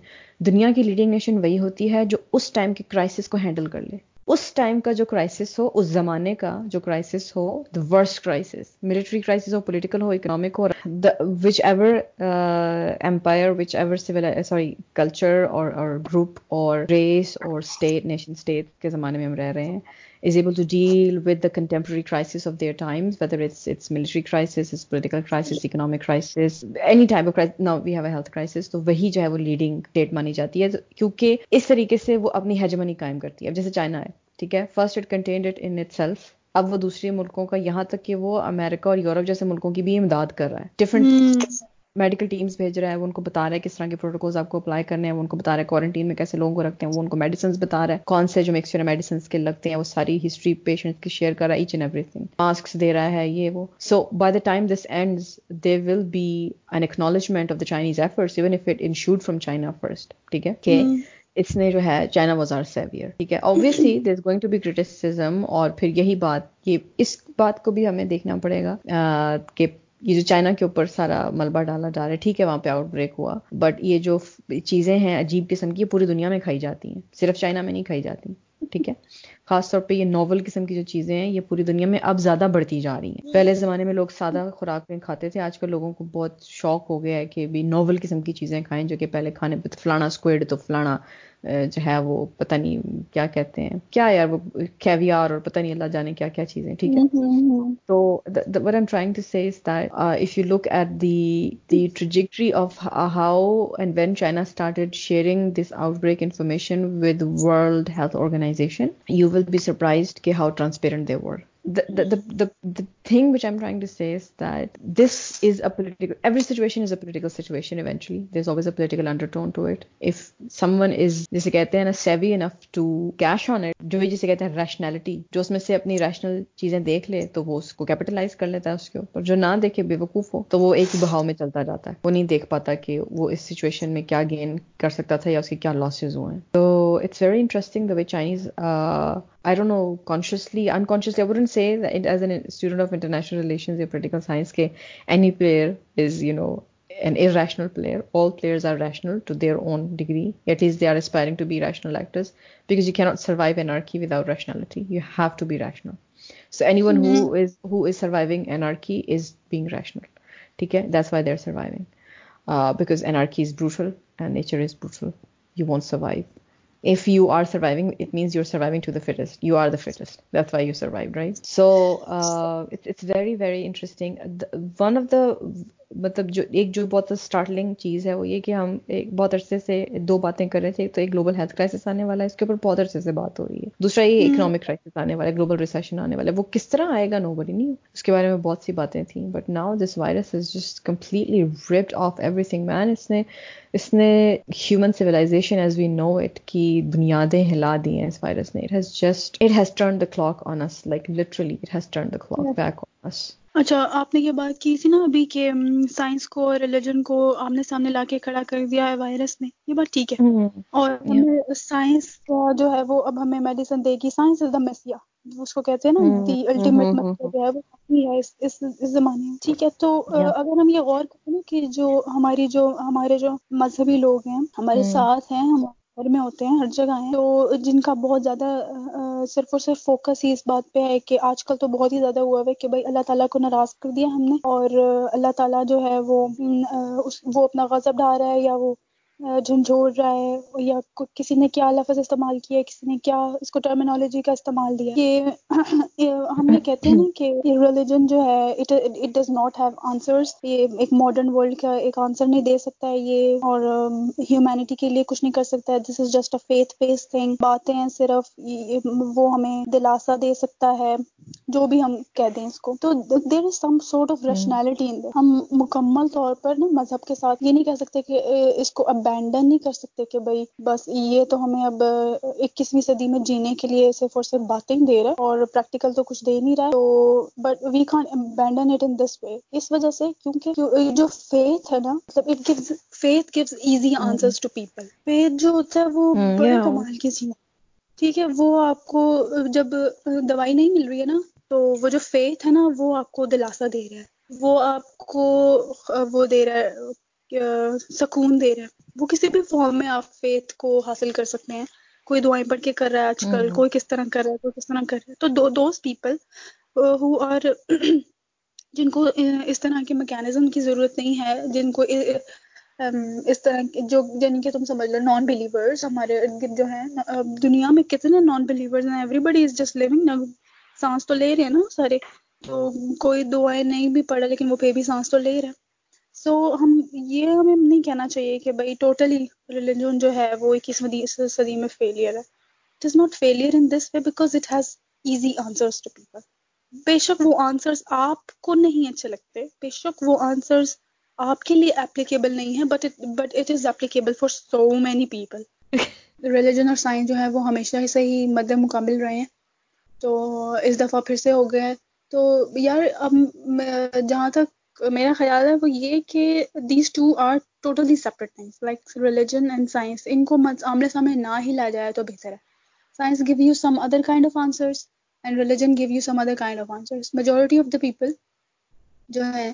دنیا کی لیڈنگ نیشن وہی ہوتی ہے جو اس ٹائم کے کرائسس کو ہینڈل کر لے اس ٹائم کا جو کرائسس ہو اس زمانے کا جو crisis who the worst crisis military crisis who political ہو economic who which ever empire which ever civil sorry culture اور گروپ اور ریس اور اسٹیٹ نیشن اسٹیٹ کے زمانے میں ہم رہ رہے ہیں is able to deal with a contemporary crisis of their times whether it's military crisis political crisis economic crisis any type of we health crisis تو وہی جو ہے وہ لیڈنگ ڈیٹ مانی جاتی ہے کیونکہ اس طریقے سے وہ اپنی ہجمنی قائم کرتی ہے اب جیسے چائنا ہے ٹھیک ہے first it contained itself اب وہ دوسرے ملکوں کا یہاں تک کہ وہ امریکہ اور یوروپ جیسے ملکوں کی بھی امداد کر رہا ہے ڈفرنٹ میڈیکل ٹیمز بھیج رہا ہے وہ ان کو بتا رہا ہے کس طرح کے پروٹوکولز آپ کو اپلائی کرنے ہیں وہ ان کو بتا رہا ہے کوارنٹین میں کیسے لوگوں کو رکھتے ہیں وہ ان کو میڈیسنس بتا رہا ہے کون سے جو مکسچر میڈیسنس کے لگتے ہیں وہ ساری ہسٹری پیشنٹ کی شیئر کر رہا ہے H and everything masks دے رہا ہے یہ وہ so by the time this ends they will be an acknowledgement of the Chinese efforts even if it in from China first ٹھیک ہے کہ اس نے جو ہے چائنا واز آر سیویئر ٹھیک ہے obviously there is going to be criticism اور پھر یہی بات یہ اس بات کو بھی ہمیں دیکھنا پڑے گا کہ یہ جو چائنا کے اوپر سارا ملبہ ڈالا جا رہا ہے ٹھیک ہے وہاں پہ آؤٹ بریک ہوا بٹ یہ جو چیزیں ہیں عجیب قسم کی یہ پوری دنیا میں کھائی جاتی ہیں صرف چائنا میں نہیں کھائی جاتی ٹھیک ہے خاص طور پہ یہ ناول قسم کی جو چیزیں ہیں یہ پوری دنیا میں اب زیادہ بڑھتی جا رہی ہیں پہلے زمانے میں لوگ سادہ خوراک میں کھاتے تھے آج کل لوگوں کو بہت شوق ہو گیا ہے کہ بھی ناول قسم کی چیزیں کھائیں جو کہ پہلے کھانے فلانا اسکوئڈ تو فلانا جو ہے وہ پتہ نہیں کیا کہتے ہیں کیا یار وہ کیویار اور پتہ نہیں اللہ جانے کیا کیا چیزیں ٹھیک ہے تو what am trying to is that if you look at the the trajectory of how and when China started sharing this out break information with World Health Organization you will be surprised کہ how transparent they world thing which There's this is a political every situation political situation political جسے کہتے ہیں نا savvy enough to cash on جو جسے کہتے ہیں rationality جو اس میں سے اپنی ریشنل چیزیں دیکھ لے تو وہ اس کو کیپیٹلائز کر لیتا ہے اس کے اوپر جو نہ دیکھے بے وقوف ہو تو وہ ایک بہاؤ میں چلتا جاتا ہے وہ نہیں دیکھ پاتا کہ وہ اس سچویشن میں کیا گین کر سکتا تھا یا اس کے کیا لاسز ہوئے ہیں تو it's very interesting the way Chinese I don't know, consciously, unconsciously, I wouldn't say that it, as a student of international relations or political science, any player is, an irrational player. All players are rational to their own degree. At least they are aspiring to be rational actors, because you cannot survive anarchy without rationality. You have to be rational. So anyone who mm-hmm. is surviving anarchy is being rational. Okay? That's why they're surviving. Uh, because anarchy is brutal and nature is brutal. You won't survive if you are surviving, it means you're surviving to the fittest. You are the fittest. That's why you survived, right? So uh, it's very, very interesting. One of the مطلب جو ایک جو بہت startling چیز ہے وہ یہ کہ ہم ایک بہت عرصے سے دو باتیں کر رہے تھے تو ایک گلوبل ہیلتھ کرائسس آنے والا ہے اس کے اوپر بہت عرصے سے بات ہو رہی ہے دوسرا یہ اکنامک کرائسس آنے والا ہے گلوبل ریسیشن آنے والا ہے وہ کس طرح آئے گا نو بڑی نہیں اس کے بارے میں بہت سی باتیں تھیں but now this virus is just completely ripped of everything man اس نے اس نے human civilization as we know it کی بنیادیں ہلا دی ہیں اس وائرس نے it has just it has turn the clock on us like literally it has turn the clock back on us اچھا آپ نے یہ بات کی تھی نا ابھی کہ سائنس کو اور ریلیجن کو آمنے سامنے لا کے کھڑا کر دیا ہے وائرس نے یہ بات ٹھیک ہے اور سائنس کا جو ہے وہ اب ہمیں میڈیسن دے گی سائنس از دا میسیا اس کو کہتے ہیں نا دی الٹیمیٹ مطلب جو ہے وہ ہے زمانے میں ٹھیک ہے تو اگر ہم یہ غور کریں نا کہ جو ہماری جو ہمارے جو مذہبی لوگ ہیں ہمارے ساتھ ہیں ہمارے میں ہوتے ہیں ہر جگہ ہیں تو جن کا بہت زیادہ صرف اور صرف فوکس ہی اس بات پہ ہے کہ آج کل تو بہت ہی زیادہ ہوا ہے کہ بھائی اللہ تعالیٰ کو ناراض کر دیا ہم نے اور اللہ تعالیٰ جو ہے وہ وہ اپنا غضب ڈھا رہا ہے یا وہ جھنجھوڑ رہا ہے یا کسی نے کیا لفظ استعمال کیا کسی نے کیا اس کو ٹرمینالوجی کا استعمال دیا یہ ہم یہ کہتے ہیں نا کہ ریلیجن جو ہے it does not have answers یہ ایک ماڈرن ورلڈ کا ایک آنسر نہیں دے سکتا ہے یہ اور ہیومینٹی کے لیے کچھ نہیں کر سکتا ہے this is just a faith base thing باتیں ہیں صرف وہ ہمیں دلاسا دے سکتا ہے جو بھی ہم کہہ دیں اس کو تو there is some sort of rationality in ہم مکمل طور پر نا مذہب کے ساتھ یہ نہیں کہہ سکتے کہ اس کو اب ابینڈن نہیں کر سکتے کہ بھائی بس یہ تو ہمیں اب اکیسویں صدی میں جینے کے لیے صرف اور صرف باتیں دے رہا ہے اور پریکٹیکل تو کچھ دے نہیں رہا ہے تو but we can abandon it in this way اس وجہ سے کیونکہ جو فیتھ ہے نا مطلب it gives gives faith easy answer to people faith جو ہوتا ہے وہ hmm, بڑے کمال کی چیز ٹھیک ہے وہ آپ کو جب دوائی نہیں مل رہی ہے نا تو وہ جو فیتھ ہے نا وہ آپ کو دلاسا دے رہا ہے وہ آپ کو وہ دے رہا ہے سکون دے رہے ہیں وہ کسی بھی فارم میں آپ فیتھ کو حاصل کر سکتے ہیں کوئی دعائیں پڑھ کے کر رہا ہے آج کل کوئی کس طرح کر رہا ہے کوئی کس طرح کر رہا ہے تو دو پیپل ہو اور جن کو اس طرح کے میکینزم کی ضرورت نہیں ہے جن کو اس طرح جو یعنی کہ تم سمجھ لو نان بلیورس ہمارے جو ہیں دنیا میں کتنے non believer everybody is just living نا سانس تو لے رہے ہیں نا سارے تو کوئی دعائیں نہیں بھی پڑھا لیکن وہ پھر بھی سانس تو لے رہے ہیں سو ہم یہ ہمیں نہیں کہنا چاہیے کہ بھائی ٹوٹلی ریلیجن جو ہے وہ اکیس صدی میں فیلئر ہے it is not failure in this way because it has easy answers to people بے شک وہ آنسرس آپ کو نہیں اچھے لگتے بے شک وہ آنسرس آپ کے لیے اپلیکیبل نہیں ہے but but it is applicable for so many people religion اور سائنس جو ہے وہ ہمیشہ ہی صحیح مد مقابل رہے ہیں تو اس دفعہ پھر سے ہو گئے تو یار اب جہاں تک میرا خیال ہے وہ یہ کہ these two are totally separate things like religion and science ان کو آمنے سامنے نہ ہی لایا جائے تو بہتر ہے science give you some other kind of answers and religion give you some other kind of answers majority of the people جو ہیں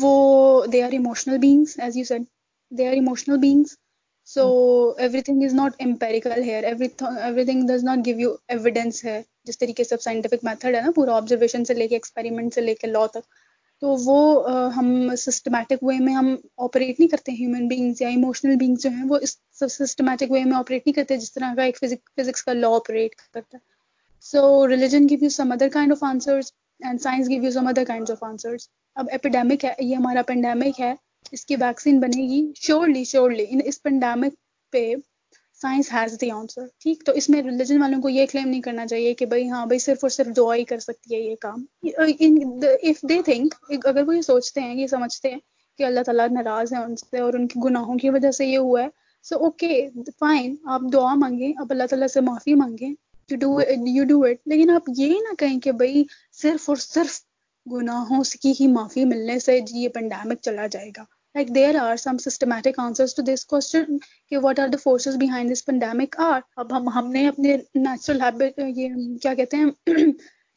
وہ they are emotional beings as you said they are emotional beings so everything is not empirical here everything does not give you evidence ہے جس طریقے سے سب scientific method ہے نا پورا آبزرویشن سے لے کے ایکسپیریمنٹ سے لے کے لا تک تو وہ ہم سسٹمیٹک وے میں ہم آپریٹ نہیں کرتے ہیومن بینگز یا ایموشنل بینگز جو ہیں وہ اس سسٹمیٹک وے میں آپریٹ نہیں کرتے جس طرح کا ایک فزک فزکس کا لا آپریٹ کرتا ہے so religion give you some other kind of answers and science give you some other kind of answers اب اپیڈیمک ہے یہ ہمارا پینڈیمک ہے اس کی ویکسین بنے گی شیورلی شیورلی اس پینڈیمک پہ سائنس ہیز دی آنسر ٹھیک تو اس میں ریلیجن والوں کو یہ کلیم نہیں کرنا چاہیے کہ بھائی ہاں بھائی صرف اور صرف دعا ہی کر سکتی ہے یہ کام اف دے تھنک اگر وہ یہ سوچتے ہیں یہ سمجھتے ہیں کہ اللہ تعالیٰ ناراض ہے ان سے اور ان کے گناہوں کی وجہ سے یہ ہوا ہے سو اوکے فائن آپ دعا مانگیں آپ اللہ تعالیٰ سے معافی مانگیں you do you do it لیکن آپ یہ نہ کہیں کہ بھائی صرف اور صرف گناہوں کی ہی معافی ملنے سے جی، یہ پینڈامک چلا جائے گا like there are some systematic answers to this question کہ what are the forces behind this pandemic are اب ہم ہم نے اپنے نیچرل ہیبٹ یہ کیا کہتے ہیں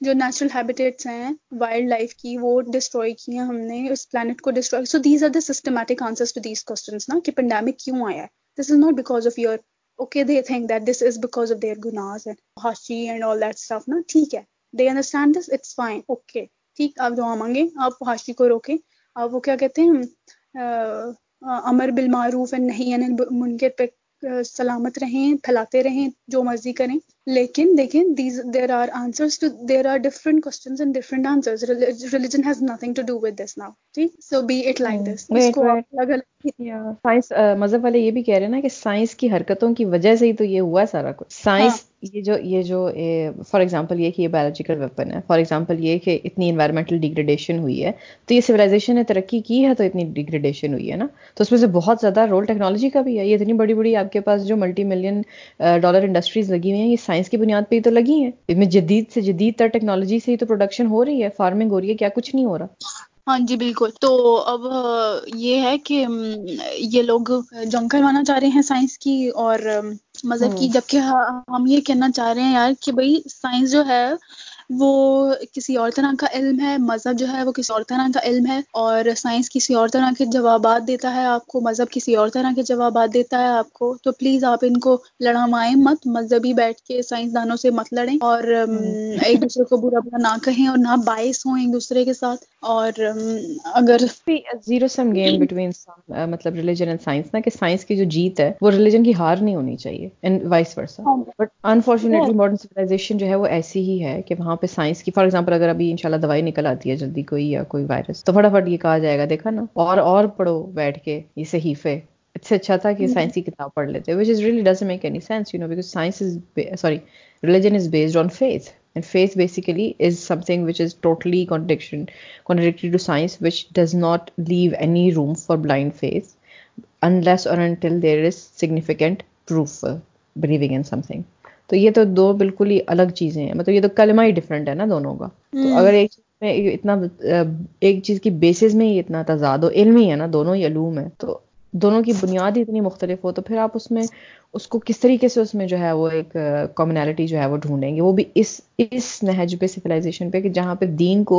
جو نیچرل ہیبیٹیٹس ہیں وائلڈ لائف کی وہ ڈسٹروائے کی ہیں ہم نے اس پلانٹ کو destroy so these are the systematic answers to these questions نا کہ پینڈیمک کیوں آیا ہے this is not because of your okay they think that this is because of their گناز and ہاشی اینڈ آل دیٹ اسٹاف نا ٹھیک ہے they understand this it's fine okay ٹھیک آپ دعا مانگیں آپ ہاشی کو روکیں آپ وہ کیا کہتے ہیں امر بالمعروف اینڈ نہیں منکر پہ سلامت رہیں پھیلاتے رہیں جو مرضی کریں لیکن دیکھیں these there are answers to there are different questions and different answers religion has nothing to do with this now ٹھیک so be it like this کو الگ الگ سائنس مذہب والے یہ بھی کہہ رہے ہیں نا کہ سائنس کی حرکتوں کی وجہ سے ہی تو یہ ہوا سارا کچھ سائنس ہاں۔ یہ جو یہ جو فار ایگزامپل یہ کہ یہ بایولوجیکل ویپن ہے فار ایگزامپل یہ کہ اتنی انوائرمنٹل ڈیگریڈیشن ہوئی ہے تو یہ سیولائزیشن نے ترقی کی ہے تو اتنی ڈیگریڈیشن ہوئی ہے نا تو اس میں سے بہت زیادہ رول ٹیکنالوجی کا بھی ہے یہ اتنی بڑی بڑی آپ کے پاس جو ملٹی ملین ڈالر انڈسٹریز لگی ہوئی ہیں یہ سائنس کی بنیاد پہ ہی تو لگی ہیں اس میں جدید سے جدید تر ٹیکنالوجی سے ہی تو پروڈکشن ہو رہی ہے فارمنگ ہو رہی ہے کیا کچھ نہیں ہو رہا ہاں جی بالکل تو اب یہ ہے کہ یہ لوگ جنگ کروانا چاہ رہے ہیں سائنس کی اور مذہب کی جبکہ ہم یہ کہنا چاہ رہے ہیں یار کہ بھائی سائنس جو ہے وہ کسی اور طرح کا علم ہے مذہب جو ہے وہ کسی اور طرح کا علم ہے اور سائنس کسی اور طرح کے جوابات دیتا ہے آپ کو مذہب کسی اور طرح کے جوابات دیتا ہے آپ کو تو پلیز آپ ان کو لڑائیں مت مذہبی بیٹھ کے سائنسدانوں سے مت لڑیں اور ایک دوسرے کو برا برا نہ کہیں اور نہ باعث ہوں ایک دوسرے کے ساتھ اور اگر زیرو سم گیم بٹوین مطلب ریلیجن اینڈ سائنس نہ کہ سائنس کی جو جیت ہے وہ ریلیجن کی ہار نہیں ہونی چاہیے and vice versa but unfortunately modern civilization جو ہے وہ ایسی ہی ہے کہ وہاں پہ سائنس کی فار ایگزامپل اگر ابھی ان شاء اللہ دوائی نکل آتی ہے جلدی کوئی یا کوئی وائرس تو فٹافٹ یہ کہا جائے گا دیکھا نا اور اور پڑھو بیٹھ کے یہ صحیح ہے اچھا تھا کہ سائنس کی کتاب پڑھ لیتے which is is make any sense you know because science sorry religion is based on faith and faith basically is something which is totally contradiction contradicted to science which does not leave any room for blind faith unless or until there is significant proof believing in something تو یہ تو دو بالکل ہی الگ چیزیں ہیں مطلب یہ تو کلمہ ہی ڈفرینٹ ہے نا دونوں کا تو اگر ایک چیز میں اتنا ایک چیز کی بیسز میں ہی اتنا تضاد و علم ہی ہے نا دونوں ہی علوم ہے تو دونوں کی بنیاد ہی اتنی مختلف ہو تو پھر آپ اس میں اس کو کس طریقے سے اس میں جو ہے وہ ایک کامنالٹی جو ہے وہ ڈھونڈیں گے وہ بھی اس اس نہج پہ سویلائزیشن پہ کہ جہاں پہ دین کو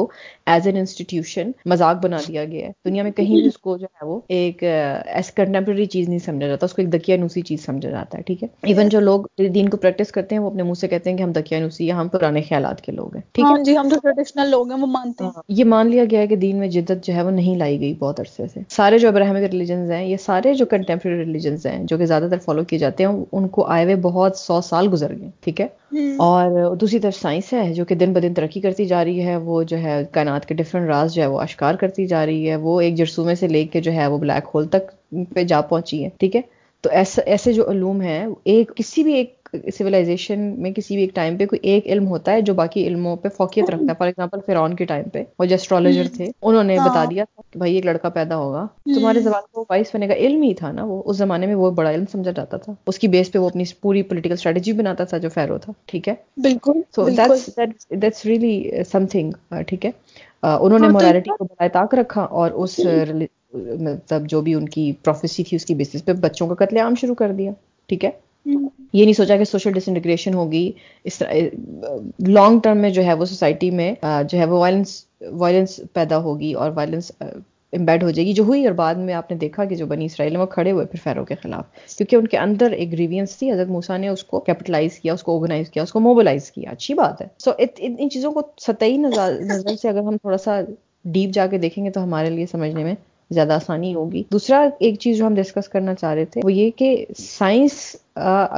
ایز این انسٹیٹیوشن مذاق بنا دیا گیا ہے دنیا میں کہیں اس کو جو ہے وہ ایک ایس کنٹمپرری چیز نہیں سمجھا جاتا اس کو ایک دکیا نوسی چیز سمجھا جاتا ہے ٹھیک ہے ایون جو لوگ دین کو پریکٹس کرتے ہیں وہ اپنے منہ سے کہتے ہیں کہ ہم دکیا نوسی یا ہم پرانے خیالات کے لوگ ہیں ٹھیک ہے ہاں جی ہم جو ٹریڈیشنل لوگ ہیں وہ مانتے ہیں یہ مان لیا گیا ہے کہ دین میں جدت جو ہے وہ نہیں لائی گئی بہت عرصے سے سارے جو ابراہمک ریلیجنز ہیں یہ سارے جو کنٹمپرری ریلیجنز ہیں جو کہ زیادہ تر فالو کیے جاتے ہیں ان کو آئے ہوئے بہت سو سال گزر گئے ٹھیک ہے اور دوسری طرف سائنس ہے جو کہ دن بدن ترقی کرتی جا رہی ہے وہ جو ہے کائنات کے ڈفرنٹ راز جو ہے وہ اشکار کرتی جا رہی ہے وہ ایک جرسومے سے لے کے جو ہے وہ بلیک ہول تک پہ جا پہنچی ہے ٹھیک ہے تو ایسے جو علوم ہیں ایک کسی بھی ایک سویلائزیشن میں کسی بھی ایک ٹائم پہ کوئی ایک علم ہوتا ہے جو باقی علموں پہ فوکیت رکھتا ہے فار ایگزامپل فرون کے ٹائم پہ وہ جو اسٹرالوجر hmm. تھے انہوں نے بتا ہاں۔ دیا تھا کہ بھائی ایک لڑکا پیدا ہوگا hmm. تمہارے زبان کو وائس بنے کا علم ہی تھا نا وہ اس زمانے میں وہ بڑا علم سمجھا جاتا تھا اس کی بیس پہ وہ اپنی پوری پولیٹیکل اسٹریٹجی بناتا تھا جو فیرو تھا ٹھیک ہے بالکل ریئلی سم تھنگ ٹھیک ہے uh, انہوں نے مورالٹی ہاں، کو برائے تاک رکھا اور اس hmm. uh, مطلب جو بھی ان کی پروفیسی تھی اس کی بیسس پہ بچوں کا قتل عام شروع کر دیا ٹھیک ہے یہ نہیں سوچا کہ سوشل ڈس انٹیگریشن ہوگی اس لانگ ٹرم میں جو ہے وہ سوسائٹی میں جو ہے وہ وائلنس وائلنس پیدا ہوگی اور وائلنس امبیڈ ہو جائے گی جو ہوئی اور بعد میں آپ نے دیکھا کہ جو بنی اسرائیل وہ کھڑے ہوئے پھر فیرو کے خلاف کیونکہ ان کے اندر ایک گریوینس تھی حضرت موسا نے اس کو کیپٹلائز کیا اس کو آرگنائز کیا اس کو موبلائز کیا اچھی بات ہے سو ان چیزوں کو سطحی نظر سے اگر ہم تھوڑا سا ڈیپ جا کے دیکھیں گے تو ہمارے لیے سمجھنے میں زیادہ آسانی ہوگی دوسرا ایک چیز جو ہم ڈسکس کرنا چاہ رہے تھے وہ یہ کہ سائنس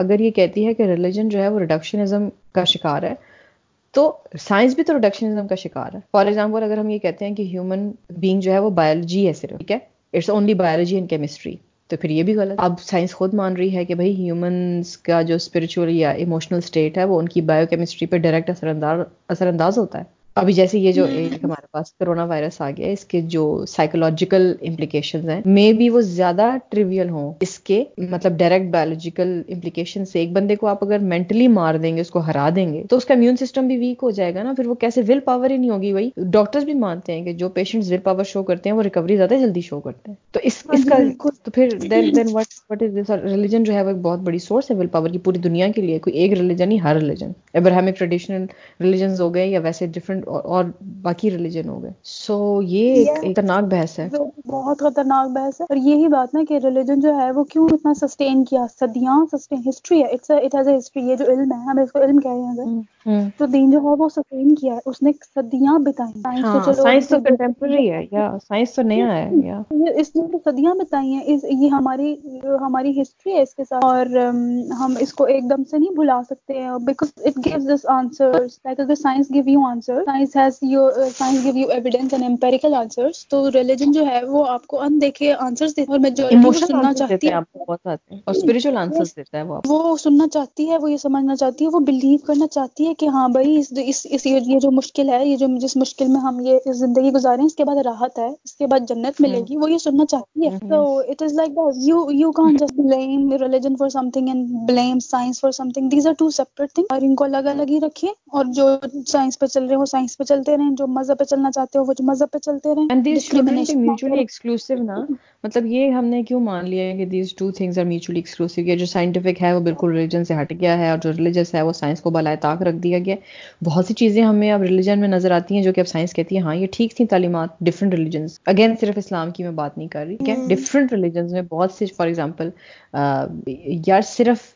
اگر یہ کہتی ہے کہ ریلیجن جو ہے وہ ریڈکشنزم کا شکار ہے تو سائنس بھی تو ریڈکشنزم کا شکار ہے فار ایگزامپل اگر ہم یہ کہتے ہیں کہ ہیومن بینگ جو ہے وہ بایولوجی ہے صرف ٹھیک ہے it's only biology and chemistry تو پھر یہ بھی غلط اب سائنس خود مان رہی ہے کہ بھائی ہیومنس کا جو اسپرچل یا ایموشنل اسٹیٹ ہے وہ ان کی بایو کیمسٹری پہ ڈائریکٹ اثر انداز اثر انداز ہوتا ہے ابھی جیسے یہ جو ہمارے پاس کرونا وائرس آ گیا اس کے جو سائیکولوجیکل امپلیکیشن ہیں مے بی وہ زیادہ ٹریویل ہوں اس کے مطلب ڈائریکٹ بایولوجیکل امپلیکیشن سے ایک بندے کو آپ اگر مینٹلی مار دیں گے اس کو ہرا دیں گے تو اس کا امیون سسٹم بھی ویک ہو جائے گا نا پھر وہ کیسے ول پاور ہی نہیں ہوگی وہی ڈاکٹرس بھی مانتے ہیں کہ جو پیشنٹ ول پاور شو کرتے ہیں وہ ریکوری زیادہ جلدی شو کرتے ہیں تو اس ہاں، کا تو پھر دین دین از دس ریلیجن جو ہے وہ ایک بہت بڑی سورس ہے ول پاور کی پوری دنیا کے لیے کوئی ایک ریلیجن ہی ہر ریلیجن ابراہمک ٹریڈیشنل ریلیجنز ہو گئے یا ویسے ڈفرنٹ اور باقی ریلیجن ہو گئے سو یہ خطرناک بحث ہے بہت خطرناک بحث ہے اور یہی بات نا کہ ریلیجن جو ہے وہ کیوں اتنا سسٹین کیا صدیاں سسٹین ہسٹری ہے اٹس ہسٹری یہ جو علم ہے ہم اس کو علم کہہ رہے ہیں تو دین جو ہے وہ سسٹین کیا ہے اس نے صدیاں ہاں، بتائی سائنس تو کنٹمپرری ہے یا سائنس تو نیا ہے یا اس نے تو صدیاں بتائی ہیں یہ ہماری ہماری ہسٹری ہے اس کے ساتھ اور ہم اس کو ایک دم سے نہیں بھلا سکتے ہیں because it gives this answer science give you answer science has you science give you evidence and empirical answers تو ریلیجن جو ہے وہ آپ کو ان دیکھے آنسرس میں جو سننا چاہتی ہے وہ وہ سننا چاہتی ہے یہ سمجھنا چاہتی ہے وہ بلیو کرنا چاہتی ہے کہ ہاں بھائی اس یہ جو مشکل ہے یہ جو جس مشکل میں ہم یہ زندگی گزارے ہیں اس کے بعد راحت ہے اس کے بعد جنت ملے گی وہ یہ سننا چاہتی ہے تو it is like you you can just blame religion for something and blame science for something these are two separate thing اور ان کو الگ الگ ہی رکھیں اور جو سائنس پہ چل رہے ہو سائنس سائنس پہ چلتے رہیں جو مذہب پہ چلنا چاہتے ہو وہ جو مذہب پہ چلتے رہیں and these two things are mutually exclusive نا مطلب یہ ہم نے کیوں مان لیا ہے کہ these two things are mutually exclusive یہ جو سائنٹیفک ہے وہ بالکل ریلیجن سے ہٹ گیا ہے اور جو ریلیجس ہے وہ سائنس کو بالائے طاق رکھ دیا گیا ہے بہت سی چیزیں ہمیں اب ریلیجن میں نظر آتی ہیں جو کہ اب سائنس کہتی ہے ہاں یہ ٹھیک تھیں تعلیمات ڈفرنٹ ریلیجنز اگین صرف اسلام کی میں بات نہیں کر رہی کہ ڈفرنٹ ریلیجنز میں بہت سی فار ایگزامپل یا صرف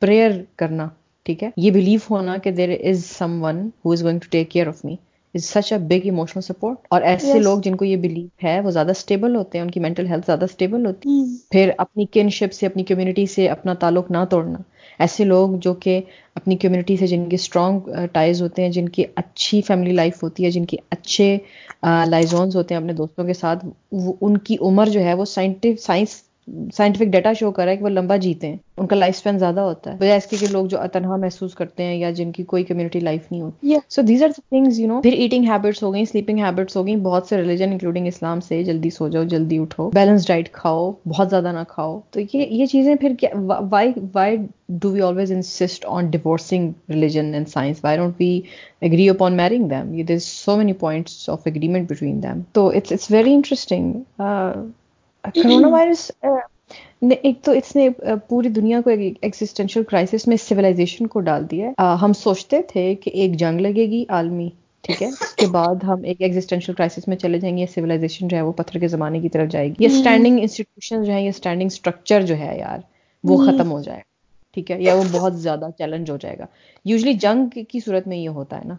پریئر کرنا ٹھیک ہے یہ بلیو ہونا کہ there is someone who is going to take care of me is such a big emotional support اور ایسے لوگ جن کو یہ بلیو ہے وہ زیادہ اسٹیبل ہوتے ہیں ان کی مینٹل ہیلتھ زیادہ اسٹیبل ہوتی ہے mm. پھر اپنی کنشپ سے اپنی کمیونٹی سے اپنا تعلق نہ توڑنا ایسے لوگ جو کہ اپنی کمیونٹی سے جن کے اسٹرانگ ٹائز ہوتے ہیں جن کی اچھی فیملی لائف ہوتی ہے جن کی اچھے لائزونس ہوتے ہیں اپنے دوستوں کے ساتھ ان کی عمر جو ہے وہ سائنٹ سائنس سائنٹیفک ڈیٹا شو کر رہا ہے کہ وہ لمبا جیتے ہیں ان کا لائف اسپین زیادہ ہوتا ہے بجائے اس کے لوگ جو اتنہا محسوس کرتے ہیں یا جن کی کوئی کمیونٹی لائف نہیں ہوتی so these are things you know پھر ایٹنگ ہیبٹس ہو گئیں سلیپنگ ہیبٹس ہو گئیں بہت سے ریلیجن انکلوڈنگ اسلام سے جلدی سو جاؤ جلدی اٹھو بیلنس ڈائٹ کھاؤ بہت زیادہ نہ کھاؤ تو یہ یہ چیزیں پھر why why do we always insist on divorcing religion and science why don't be up upon marrying them یہ there so many points of agreement between them تو it's it's very interesting corona virus نے ایک تو اس نے پوری دنیا کو ایگزسٹینشل کرائسس میں سویلائزیشن کو ڈال دیا ہے ہم سوچتے تھے کہ ایک جنگ لگے گی عالمی ٹھیک ہے اس کے بعد ہم ایک ایگزسٹینشل کرائسس میں چلے جائیں گے یا جو ہے وہ پتھر کے زمانے کی طرف جائے گی یا اسٹینڈنگ انسٹیٹیوشن جو ہے یا اسٹینڈنگ اسٹرکچر جو ہے یار وہ ختم ہو جائے ٹھیک ہے یا وہ بہت زیادہ چیلنج ہو جائے گا یوزلی جنگ کی صورت میں یہ ہوتا ہے نا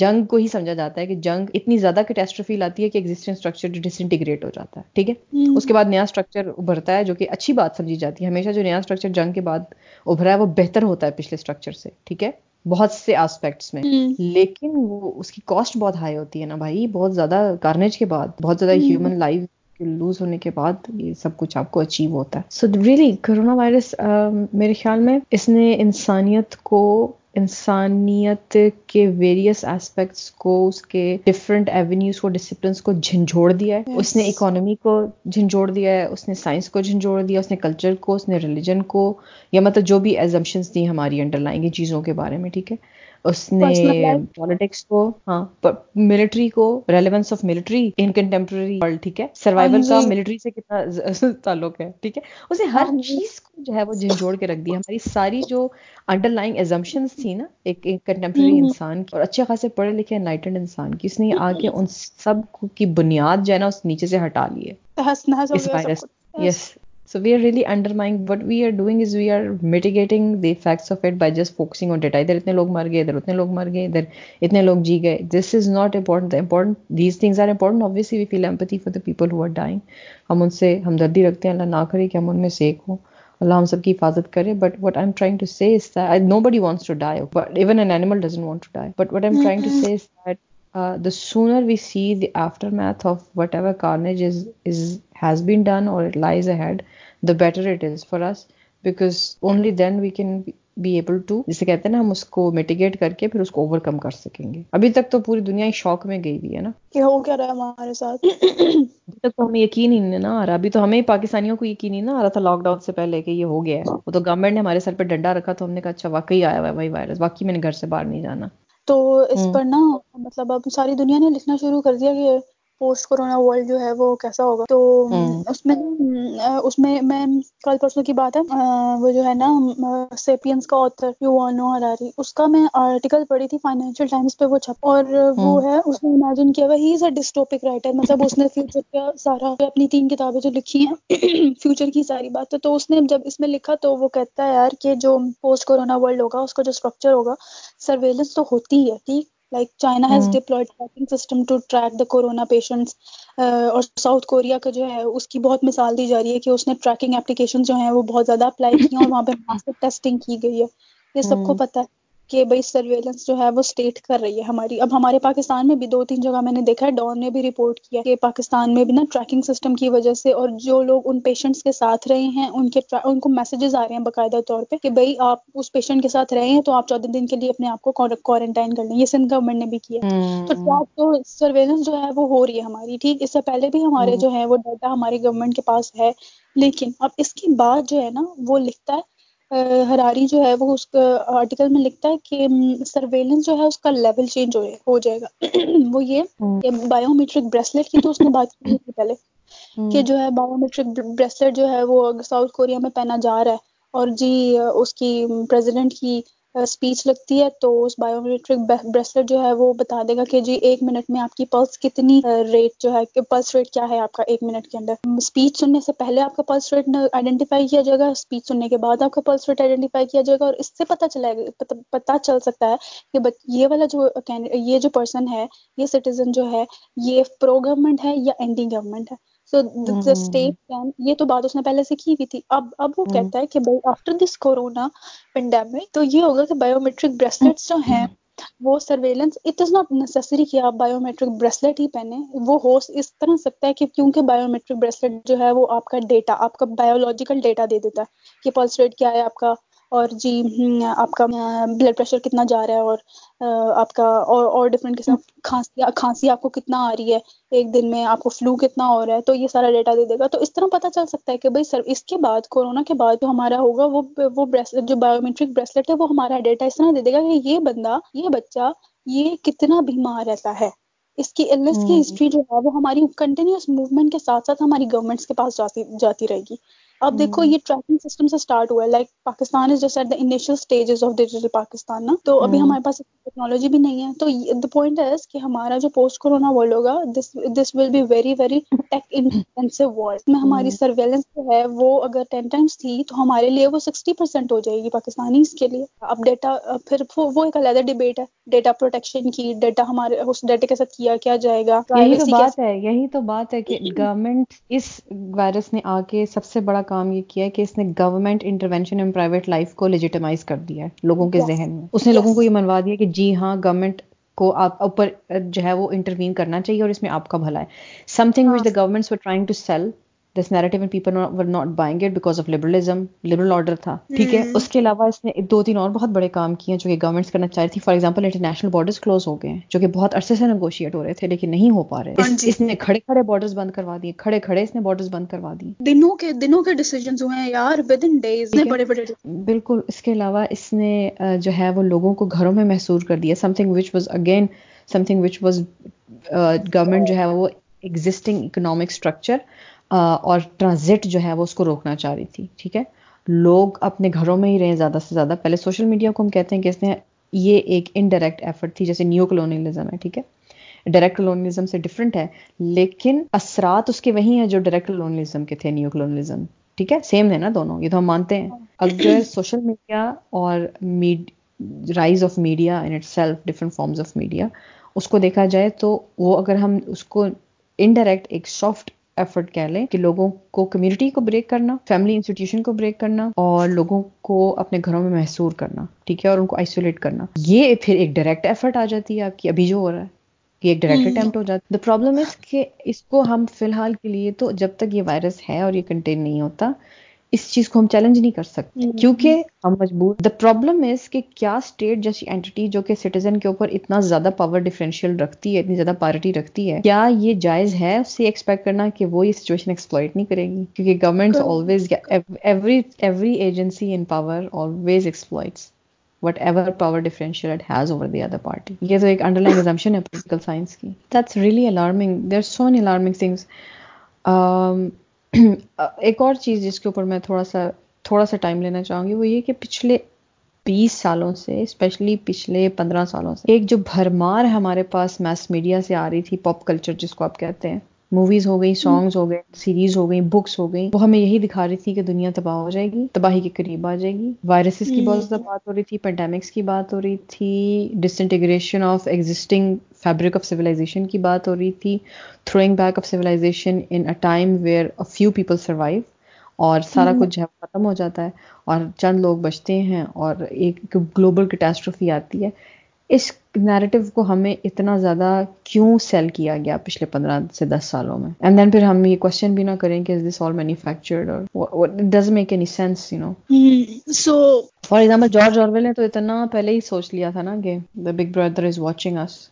جنگ کو ہی سمجھا جاتا ہے کہ جنگ اتنی زیادہ کیٹیسٹرفی لاتی ہے کہ ایگزٹنگ اسٹرکچر ڈس انٹیگریٹ ہو جاتا ہے ٹھیک ہے اس کے بعد نیا اسٹرکچر ابھرتا ہے جو کہ اچھی بات سمجھی جاتی ہے ہمیشہ جو نیا اسٹرکچر جنگ کے بعد ابھرا ہے وہ بہتر ہوتا ہے پچھلے اسٹرکچر سے ٹھیک ہے بہت سے آسپیکٹس میں لیکن وہ اس کی کاسٹ بہت ہائی ہوتی ہے نا بھائی بہت زیادہ کارنیج کے بعد بہت زیادہ ہیومن لائف لوز ہونے کے بعد یہ سب کچھ آپ کو اچیو ہوتا ہے سو ریئلی کرونا وائرس میرے خیال میں اس نے انسانیت کو انسانیت کے ویریس اسپیکٹس کو اس کے ڈفرنٹ ایونیوز کو ڈسپلنس کو جھنجھوڑ دیا ہے اس نے اکانومی کو جھنجھوڑ دیا ہے اس نے سائنس کو جھنجھوڑ دیا اس نے کلچر کو اس نے ریلیجن کو یا مطلب جو بھی ایزمپشنس دی ہماری انڈر لائیں گی چیزوں کے بارے میں ٹھیک ہے اس نے پالیٹکس کو ہاں ملٹری کو relevance of military in contemporary world ٹھیک ہے سروائول ملٹری ہاں جی۔ سے کتنا تعلق ہے ٹھیک ہے اسے ہر ہاں جی۔ چیز کو جو ہے وہ جھنجھوڑ کے رکھ دیا ہماری ساری جو انڈر لائن ایزمپشن تھی نا ایک کنٹمپرری ہاں۔ انسان کی اور اچھے خاصے پڑھے لکھے نائٹڈ انسان کی اس نے آ کے ان سب کی بنیاد جو ہے نا اس نیچے سے ہٹا لیے virus yes so we are really under what we are doing as we are mitigating the effects of it by just focusing on data ادھر اتنے لوگ مر گئے ادھر اتنے لوگ مر گئے ادھر اتنے لوگ جی گئے this is not important important these things are important obviously we feel empathy for the people who are dying ہم ان سے ہمدردی رکھتے ہیں اللہ نہ کرے کہ ہم ان میں ہوں اللہ ہم سب کی حفاظت کرے but what I am trying to say that nobody wants to die even an animal doesn't want to die but what I am trying to say that the sooner we see the aftermath of whatever is has been done or it lies ahead the better it is for us because only then we can be able to جسے کہتے ہیں نا ہم اس کو mitigate کر کے پھر اس کو اوور کم کر سکیں گے ابھی تک تو پوری دنیا ہی شوق میں گئی ہوئی ہے نا کہ ہو کیا رہا ہمارے ساتھ ابھی تک تو ہمیں یقین ہی نہیں نہ آ رہا ابھی تو ہمیں پاکستانیوں کو یقین ہی نہ آ رہا تھا لاک ڈاؤن سے پہلے کہ یہ ہو گیا ہے وہ تو گورنمنٹ نے ہمارے سر پہ ڈنڈا رکھا تو ہم نے کہا اچھا واقعی آیا ہوا ہے وہی وائرس باقی میں نے گھر سے باہر نہیں جانا تو اس پر نا مطلب اب ساری دنیا نے لکھنا شروع کر دیا کہ پوسٹ کرونا ورلڈ جو ہے وہ کیسا ہوگا تو اس میں اس میں میں کل پرسوں کی بات ہے وہ جو ہے نا سیپینس کا آتھر اس کا میں آرٹیکل پڑھی تھی فائنینشیل ٹائمس پہ وہ چھپ اور وہ ہے اس نے امیجن کیا وہ ہی از اے ڈسٹوپک رائٹر مطلب اس نے فیوچر کا سارا اپنی تین کتابیں جو لکھی ہیں فیوچر کی ساری بات ہے تو اس نے جب اس میں لکھا تو وہ کہتا ہے یار کہ جو پوسٹ کورونا ورلڈ ہوگا اس کا جو اسٹرکچر ہوگا سرویلنس تو ہوتی ہے ٹھیک like China has deployed tracking system to track the corona patients اور ساؤتھ کوریا کا جو ہے اس کی بہت مثال دی جا رہی ہے کہ اس نے ٹریکنگ اپلیکیشن جو ہیں وہ بہت زیادہ اپلائی کی ہیں اور وہاں پہ ٹیسٹنگ کی گئی ہے یہ سب کو hmm. پتا ہے کہ بھائی سرویلنس جو ہے وہ اسٹیٹ کر رہی ہے ہماری اب ہمارے پاکستان میں بھی دو تین جگہ میں نے دیکھا ہے ڈون نے بھی رپورٹ کیا کہ پاکستان میں بھی نا ٹریکنگ سسٹم کی وجہ سے اور جو لوگ ان پیشنٹس کے ساتھ رہے ہیں ان کے ان کو میسیجز آ رہے ہیں باقاعدہ طور پہ کہ بھائی آپ اس پیشنٹ کے ساتھ رہے ہیں تو آپ چودہ دن کے لیے اپنے آپ کو کوارنٹائن کر لیں یہ سندھ گورنمنٹ نے بھی کیا تو ٹریک تو سرویلنس جو ہے وہ ہو رہی ہے ہماری ٹھیک اس سے پہلے بھی ہمارے جو ہے وہ ڈیٹا ہماری گورنمنٹ کے پاس ہے لیکن اب اس کی بات جو ہے نا وہ لکھتا ہے ہراری جو ہے وہ اس آرٹیکل میں لکھتا ہے کہ سرویلنس جو ہے اس کا لیول چینج ہو جائے گا وہ یہ کہ میٹرک بریسلیٹ کی تو اس نے بات کی تھی پہلے کہ جو ہے میٹرک بریسلیٹ جو ہے وہ ساؤتھ کوریا میں پہنا جا رہا ہے اور جی اس کی پریزیڈنٹ کی اسپیچ لگتی ہے تو اس بایومیٹرک بریسلٹ جو ہے وہ بتا دے گا کہ جی ایک منٹ میں آپ کی پلس کتنی ریٹ جو ہے پلس ریٹ کیا ہے آپ کا ایک منٹ کے اندر اسپیچ سننے سے پہلے آپ کا پلس ریٹ آئیڈینٹیفائی کیا جائے گا اسپیچ سننے کے بعد آپ کا پلس ریٹ آئیڈینٹیفائی کیا جائے گا اور اس سے پتا چلے گا پتا چل سکتا ہے کہ یہ والا جو یہ جو پرسن ہے یہ سٹیزن جو ہے یہ پرو گورنمنٹ ہے یا اینٹی گورنمنٹ ہے تو اسٹیٹ hmm. یہ تو بات اس نے پہلے سے کی ہوئی تھی اب اب وہ hmm. کہتا ہے کہ بھائی آفٹر دس کورونا پینڈیمک تو یہ ہوگا کہ بایومیٹرک بریسلیٹ جو ہیں hmm. وہ surveillance it is not necessary کہ آپ بایومیٹرک بریسلیٹ ہی پہنے وہ ہو اس طرح سکتا ہے کہ کیونکہ بایومیٹرک بریسلیٹ جو ہے وہ آپ کا ڈیٹا آپ کا بایولوجیکل ڈیٹا دے دیتا ہے کہ پلس ریٹ کیا ہے آپ کا اور جی آپ کا بلڈ پریشر کتنا جا رہا ہے اور آپ کا اور اور قسم کھانسی کھانسی آپ کو کتنا آ رہی ہے ایک دن میں آپ کو فلو کتنا ہو رہا ہے تو یہ سارا ڈیٹا دے دے گا تو اس طرح پتہ چل سکتا ہے کہ بھائی سر اس کے بعد کورونا کے بعد جو ہمارا ہوگا وہ وہ بریسلیٹ جو بایومیٹرک بریسلیٹ ہے وہ ہمارا ڈیٹا اس طرح دے دے گا کہ یہ بندہ یہ بچہ یہ کتنا بیمار رہتا ہے اس کی النس کی ہسٹری جو ہے وہ ہماری کنٹینیوس موومنٹ کے ساتھ ساتھ ہماری گورنمنٹس کے پاس جاتی جاتی رہے گی اب دیکھو یہ ٹریکنگ سسٹم سے اسٹارٹ ہوا ہے like Pakistan is just at the initial stages of digital Pakistan نا تو ابھی ہمارے پاس ٹیکنالوجی بھی نہیں ہے تو دا پوائنٹ از کہ ہمارا جو پوسٹ کورونا ورلڈ ہوگا this will be very very tech intensive world میں ہماری سرویلنس جو ہے وہ اگر ٹین ٹائمس تھی تو ہمارے لیے وہ سکسٹی پرسینٹ ہو جائے گی پاکستانی کے لیے اب ڈیٹا پھر وہ ایک علیحدہ ڈبیٹ ہے ڈیٹا پروٹیکشن کی ڈیٹا ہمارے اس ڈیٹا کے ساتھ کیا کیا جائے گا یہی تو بات ہے یہی تو بات ہے کہ گورنمنٹ اس وائرس نے آ کے سب سے بڑا کام یہ کیا کہ اس نے government intervention in private life کو لیجیٹمائز کر دیا ہے لوگوں کے ذہن میں اس نے لوگوں کو یہ منوا دیا کہ جی ہاں گورنمنٹ کو آپ اوپر جو ہے وہ انٹروین کرنا چاہیے اور اس میں آپ کا بھلا ہے something which the government for trying to sell this and people were not buying because of liberalism liberal order تھا ٹھیک ہے اس کے علاوہ اس نے دو تین اور بہت بڑے کام کیے جو کہ گورنمنٹس کرنا چاہ رہی تھی for example international borders close ہو گئے جو کہ بہت عرصے سے نیگوشیٹ ہو رہے تھے لیکن نہیں ہو پا رہے اس نے کھڑے کھڑے بارڈرس بند کروا دیے کھڑے کھڑے اس نے بارڈرس بند کروا دیے دنوں کے دنوں کے ڈیسیجن جو ہیں یار ود ان ڈیز بالکل اس کے علاوہ اس نے جو ہے وہ لوگوں کو گھروں میں محسور کر دیا something which was again something which was government جو ہے وہ ایگزسٹنگ اکنامک اسٹرکچر اور ٹرانزٹ جو ہے وہ اس کو روکنا چاہ رہی تھی ٹھیک ہے لوگ اپنے گھروں میں ہی رہیں زیادہ سے زیادہ پہلے سوشل میڈیا کو ہم کہتے ہیں کہ اس نے یہ ایک انڈائریکٹ ایفرٹ تھی جیسے نیو کلونیلزم ہے ٹھیک ہے ڈائریکٹ کلونیلزم سے ڈفرنٹ ہے لیکن اثرات اس کے وہی ہیں جو ڈائریکٹ کلونیلزم کے تھے نیو کلونیلزم ٹھیک ہے سیم ہے نا دونوں یہ تو ہم مانتے ہیں اگر سوشل میڈیا اور rise of media itself different forms of media اس کو دیکھا جائے تو وہ اگر ہم اس کو انڈائریکٹ ایک سافٹ ایفرٹ کہہ لیں کہ لوگوں کو کمیونٹی کو بریک کرنا فیملی انسٹیٹیوشن کو بریک کرنا اور لوگوں کو اپنے گھروں میں محسور کرنا ٹھیک ہے اور ان کو آئسولیٹ کرنا یہ پھر ایک ڈائریکٹ ایفرٹ آ جاتی ہے آپ کی ابھی جو ہو رہا ہے یہ ایک ڈائریکٹ اٹمپٹ ہو جاتا دا پرابلم اس کہ اس کو ہم فی الحال کے لیے تو جب تک یہ وائرس ہے اور یہ کنٹین نہیں ہوتا اس چیز کو ہم چیلنج نہیں کر سکتے کیونکہ ہم مجبور دا پرابلم از کہ کیا اسٹیٹ جیسی اینٹی جو کہ سٹیزن کے اوپر اتنا زیادہ پاور ڈفرینشیل رکھتی ہے اتنی زیادہ پارٹی رکھتی ہے کیا یہ جائز ہے اس سے ایکسپیکٹ کرنا کہ وہ یہ سچویشن ایکسپلائٹ نہیں کرے گی کیونکہ government always every every agency in power always exploit whatever power has over the other party یہ تو ایک انڈر لائن ہے پولیٹیکل سائنس کی that's really alarming there are many alarming things ایک اور چیز جس کے اوپر میں تھوڑا سا تھوڑا سا ٹائم لینا چاہوں گی وہ یہ کہ پچھلے بیس سالوں سے اسپیشلی پچھلے پندرہ سالوں سے ایک جو بھرمار ہمارے پاس میس میڈیا سے آ رہی تھی پاپ کلچر جس کو آپ کہتے ہیں موویز ہو گئی سانگز ہو گئے سیریز ہو گئی بکس ہو گئی وہ ہمیں یہی دکھا رہی تھی کہ دنیا تباہ ہو جائے گی تباہی کے قریب آ جائے گی وائرسز کی بہت زیادہ بات ہو رہی تھی پینڈیمکس کی بات ہو رہی تھی ڈس integration of existing fabric of civilization کی بات ہو رہی تھی throwing back of civilization in a time where few people survive اور سارا hmm. کچھ جو ہے ختم ہو جاتا ہے اور چند لوگ بچتے ہیں اور ایک گلوبل کیٹاسٹروفی آتی ہے اس نیریٹو کو ہمیں اتنا زیادہ کیوں سیل کیا گیا پچھلے پندرہ سے دس سالوں میں اینڈ دین پھر ہم یہ کوشچن بھی نہ کریں کہ از this all manufactured or does make any sense you know so for example George Orwell نے تو اتنا پہلے ہی سوچ لیا تھا نا کہ the big brother is watching us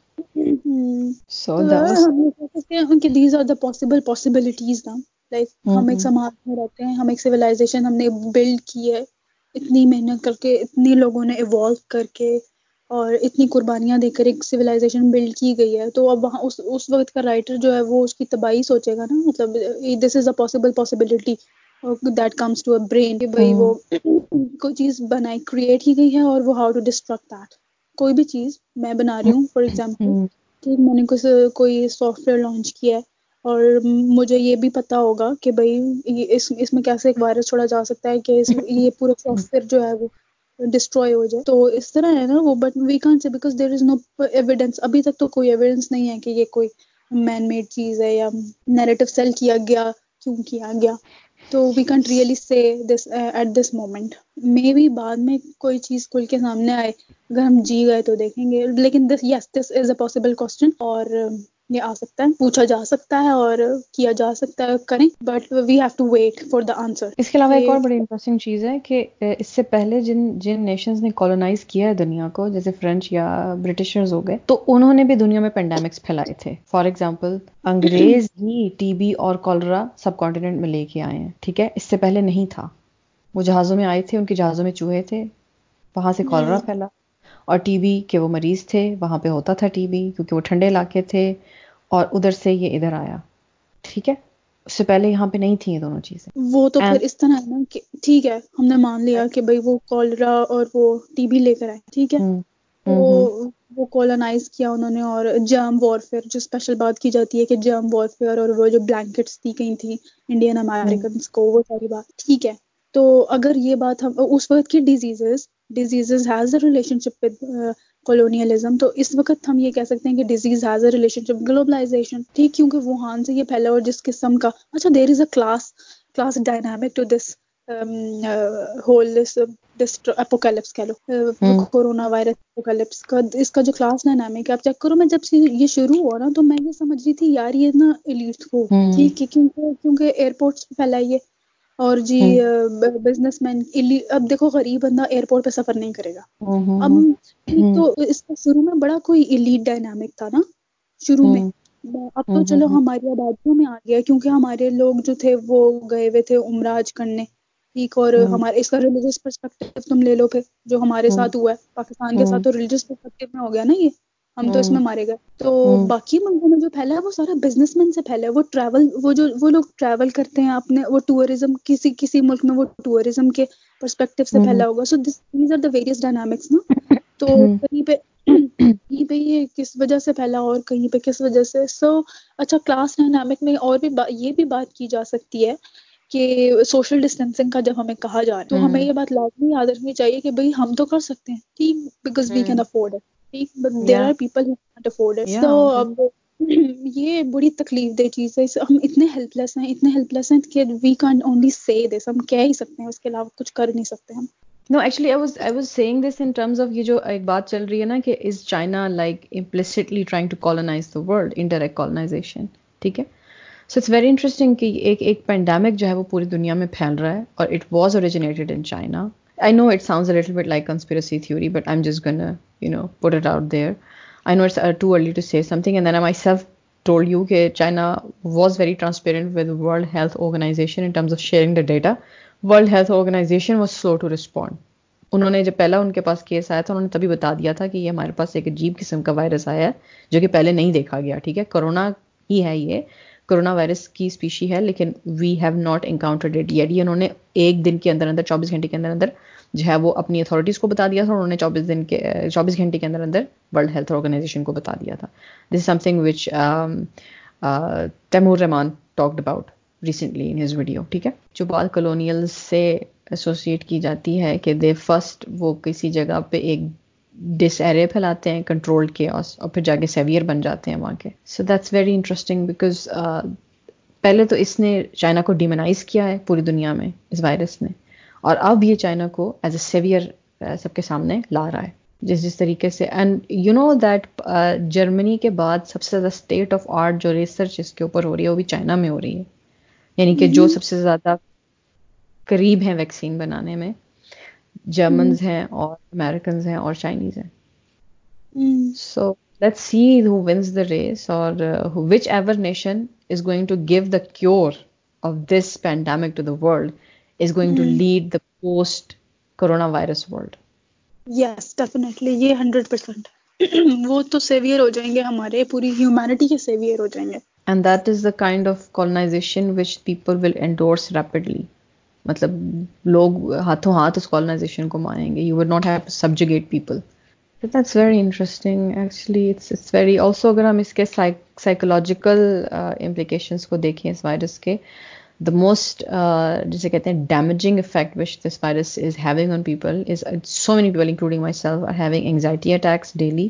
possible possibilities نا لائک hmm, ہم ایک hmm. سماج میں رہتے ہیں ہم ایک سولہ ہم نے بلڈ کی ہے اتنی محنت کر کے اتنے لوگوں نے ایوالو کر کے اور اتنی قربانیاں دے کر ایک سویلائزیشن بلڈ کی گئی ہے تو اب وہاں اس اس وقت کا رائٹر جو ہے وہ اس کی تباہی سوچے گا نا مطلب this is a possible possibility that comes to a brain کہ بھائی وہ کوئی چیز بنائی کریٹ ہی گئی ہے اور وہ ہاؤ ٹو ڈسٹرکٹ دیٹ کوئی بھی چیز میں بنا رہی ہوں فار ایگزامپل کہ میں نے کچھ کوئی سافٹ ویئر لانچ کیا ہے اور مجھے یہ بھی پتا ہوگا کہ بھائی اس میں کیسے ایک وائرس چھوڑا جا سکتا ہے کہ یہ پورا سافٹ ویئر جو ہے وہ ڈسٹروائے ہو جائے تو اس طرح ہے نا وہ but we can't see because there is no evidence ابھی تک تو کوئی ایویڈینس نہیں ہے کہ یہ کوئی مین میڈ چیز ہے یا نیریٹو سیل کیا گیا کیوں کیا گیا تو we can't really say this at this moment maybe بعد میں کوئی چیز کھل کے سامنے آئے اگر ہم جی گئے تو دیکھیں گے لیکن this yes this is a possible question اور آ سکتا ہے پوچھا جا سکتا ہے اور کیا جا سکتا ہے کریں but we have to wait for the answer اس کے علاوہ ایک اور بڑی انٹرسٹنگ چیز ہے کہ اس سے پہلے جن جن نیشنز نے کالونائز کیا ہے دنیا کو جیسے فرینچ یا برٹشرز ہو گئے تو انہوں نے بھی دنیا میں پینڈیمکس پھیلائے تھے فار ایگزامپل انگریز ہی ٹی بی اور کالرا سب کانٹیننٹ میں لے کے آئے ہیں ٹھیک ہے اس سے پہلے نہیں تھا وہ جہازوں میں آئے تھے ان کے جہازوں میں چوہے تھے وہاں سے کالرا پھیلا اور ٹی بی کے وہ مریض تھے وہاں پہ ہوتا تھا ٹی بی کیونکہ وہ ٹھنڈے علاقے تھے اور ادھر سے یہ ادھر آیا ٹھیک ہے اس سے پہلے یہاں پہ نہیں تھیں یہ دونوں چیزیں وہ تو پھر اس طرح ہے نا ٹھیک ہے ہم نے مان لیا کہ بھائی وہ کالرا اور وہ ٹی بی لے کر آئے ٹھیک ہے وہ کیا انہوں نے اور جرم وارفیئر جو اسپیشل بات کی جاتی ہے کہ جرم وارفیئر اور وہ جو بلینکٹس دی گئی تھی انڈین امیرکنس کو وہ ساری بات ٹھیک ہے تو اگر یہ بات ہم اس وقت کی diseases disease has a relation with colonialism تو اس وقت ہم یہ کہہ سکتے ہیں کہ disease has a relation globalization ٹھیک کیونکہ ووہان سے یہ پھیلا اور جس قسم کا اچھا there is a class class dynamic to this whole apocalypse کہہ لو کورونا وائرس اپوکیلپس کا اس کا جو کلاس ڈائنامک ہے آپ چیک کرو میں جب یہ شروع ہوا نا تو میں یہ سمجھ رہی تھی یار یہ نا ایلیٹ کو ٹھیک ہے کیونکہ کیونکہ ایئرپورٹس پہ پھیلا یہ اور جی بزنس مین اب دیکھو غریب بندہ ایئرپورٹ پہ سفر نہیں کرے گا اب تو اس کا شروع میں بڑا کوئی الیٹ ڈائنامک تھا نا شروع میں اب تو چلو ہماری آبادیوں میں آ گیا کیونکہ ہمارے لوگ جو تھے وہ گئے ہوئے تھے عمراج کرنے ٹھیک اور ہمارے اس کا ریلیجیس پرسپیکٹو تم لے لو پھر جو ہمارے ساتھ ہوا ہے پاکستان کے ساتھ تو ریلیجیس پرسپیکٹو میں ہو گیا نا یہ ہم تو اس میں ہاں۔ مارے گئے تو ہاں۔ باقی ملکوں میں جو پھیلا ہے وہ سارا بزنس مین سے پھیلا ہے وہ ٹریول وہ جو وہ لوگ ٹریول کرتے ہیں اپنے وہ ٹورزم کسی کسی ملک میں وہ ٹورزم کے پرسپیکٹو سے پھیلا ہاں۔ ہوگا so these are the various dynamics نا تو کہیں پہ کہیں پہ یہ کس وجہ سے پھیلا اور کہیں پہ کس وجہ سے سو اچھا کلاس ڈائنامک میں اور بھی یہ بھی بات کی جا سکتی ہے کہ سوشل ڈسٹینسنگ کا جب ہمیں کہا جا رہا ہے تو ہمیں یہ بات لازمی یاد رکھنی چاہیے کہ بھائی ہم تو کر سکتے ہیں ٹھیک because we can afford it یہ بڑی تکلیف دہ چیز ہے ہم اتنے ہیلپ لیس ہیں اتنے ہیلپ لیس ہیں کہ we can only see this ہم کہہ ہی سکتے ہیں اس کے علاوہ کچھ کر نہیں سکتے ہم no actually I was saying this in terms of یہ جو ایک بات چل رہی ہے نا کہ is China like implicitly trying to colonize the world indirect colonization ٹھیک ہے سو اٹس ویری انٹرسٹنگ کہ ایک ایک پینڈیمک جو ہے وہ پوری دنیا میں پھیل رہا ہے اور it was originated in China I know it sounds little bit like conspiracy theory but I am just gonna you know put it out there I know it's too early to see something and then am I safe told you کہ China was very transparent with world health organization in terms of sharing the data world health organization was slow to respond انہوں نے جب پہلا ان کے پاس case آیا تھا انہوں نے تبھی بتا دیا تھا کہ یہ ہمارے پاس ایک عجیب قسم کا وائرس آیا ہے جو کہ پہلے نہیں دیکھا گیا ٹھیک ہے کرونا ہی ہے یہ کرونا وائرس کی اسپیشی ہے لیکن we have not encountered it یہ انہوں نے ایک دن کے اندر اندر چوبیس گھنٹے کے اندر اندر جو ہے وہ اپنی اتھارٹیز کو بتا دیا تھا اور انہوں نے چوبیس دن کے چوبیس گھنٹے کے اندر اندر ورلڈ ہیلتھ آرگنائزیشن کو بتا دیا تھا this something which Taimur Rahman talked about recently in his video ٹھیک ہے جو بال کلونیل سے ایسوسیٹ کی جاتی ہے کہ دے فسٹ وہ کسی جگہ پہ ایک ڈس ایرے پھیلاتے ہیں کنٹرول کے اور پھر جا کے سیویئر بن جاتے ہیں وہاں کے so that's very interesting because پہلے تو اس نے چائنا کو ڈیمنائز کیا ہے پوری دنیا میں اس وائرس نے اور اب یہ چائنا کو ایز اے سیویئر سب کے سامنے لا رہا ہے جس جس طریقے سے and you know that Germany کے بعد سب سے زیادہ اسٹیٹ آف آرٹ جو ریسرچ اس کے اوپر ہو رہی ہے وہ بھی چائنا میں ہو رہی ہے یعنی کہ جو mm-hmm. سب سے زیادہ قریب ہیں ویکسین بنانے میں جرمنز mm-hmm. ہیں اور امیرکنز ہیں اور چائنیز ہیں so let's see who wins the race اور whichever nation is going to give the cure of this pandemic to the world is going to lead the post corona virus world yes definitely یہ hundred percent وہ تو severe ہو جائیں گے ہمارے پوری humanity کے سیویئر ہو جائیں گے and that is the kind of colonization which people will endorse rapidly مطلب لوگ ہاتھوں ہاتھ اس کالنائزیشن کو مانیں گے you would not have subjugate people that's very interesting actually it's very also اگر ہم اس کے سائیکولوجیکل امپلیکیشنس کو دیکھیں اس وائرس کے دا موسٹ uh, جسے کہتے ہیں damaging effect which this virus is having on people is so many people including myself are having anxiety attacks daily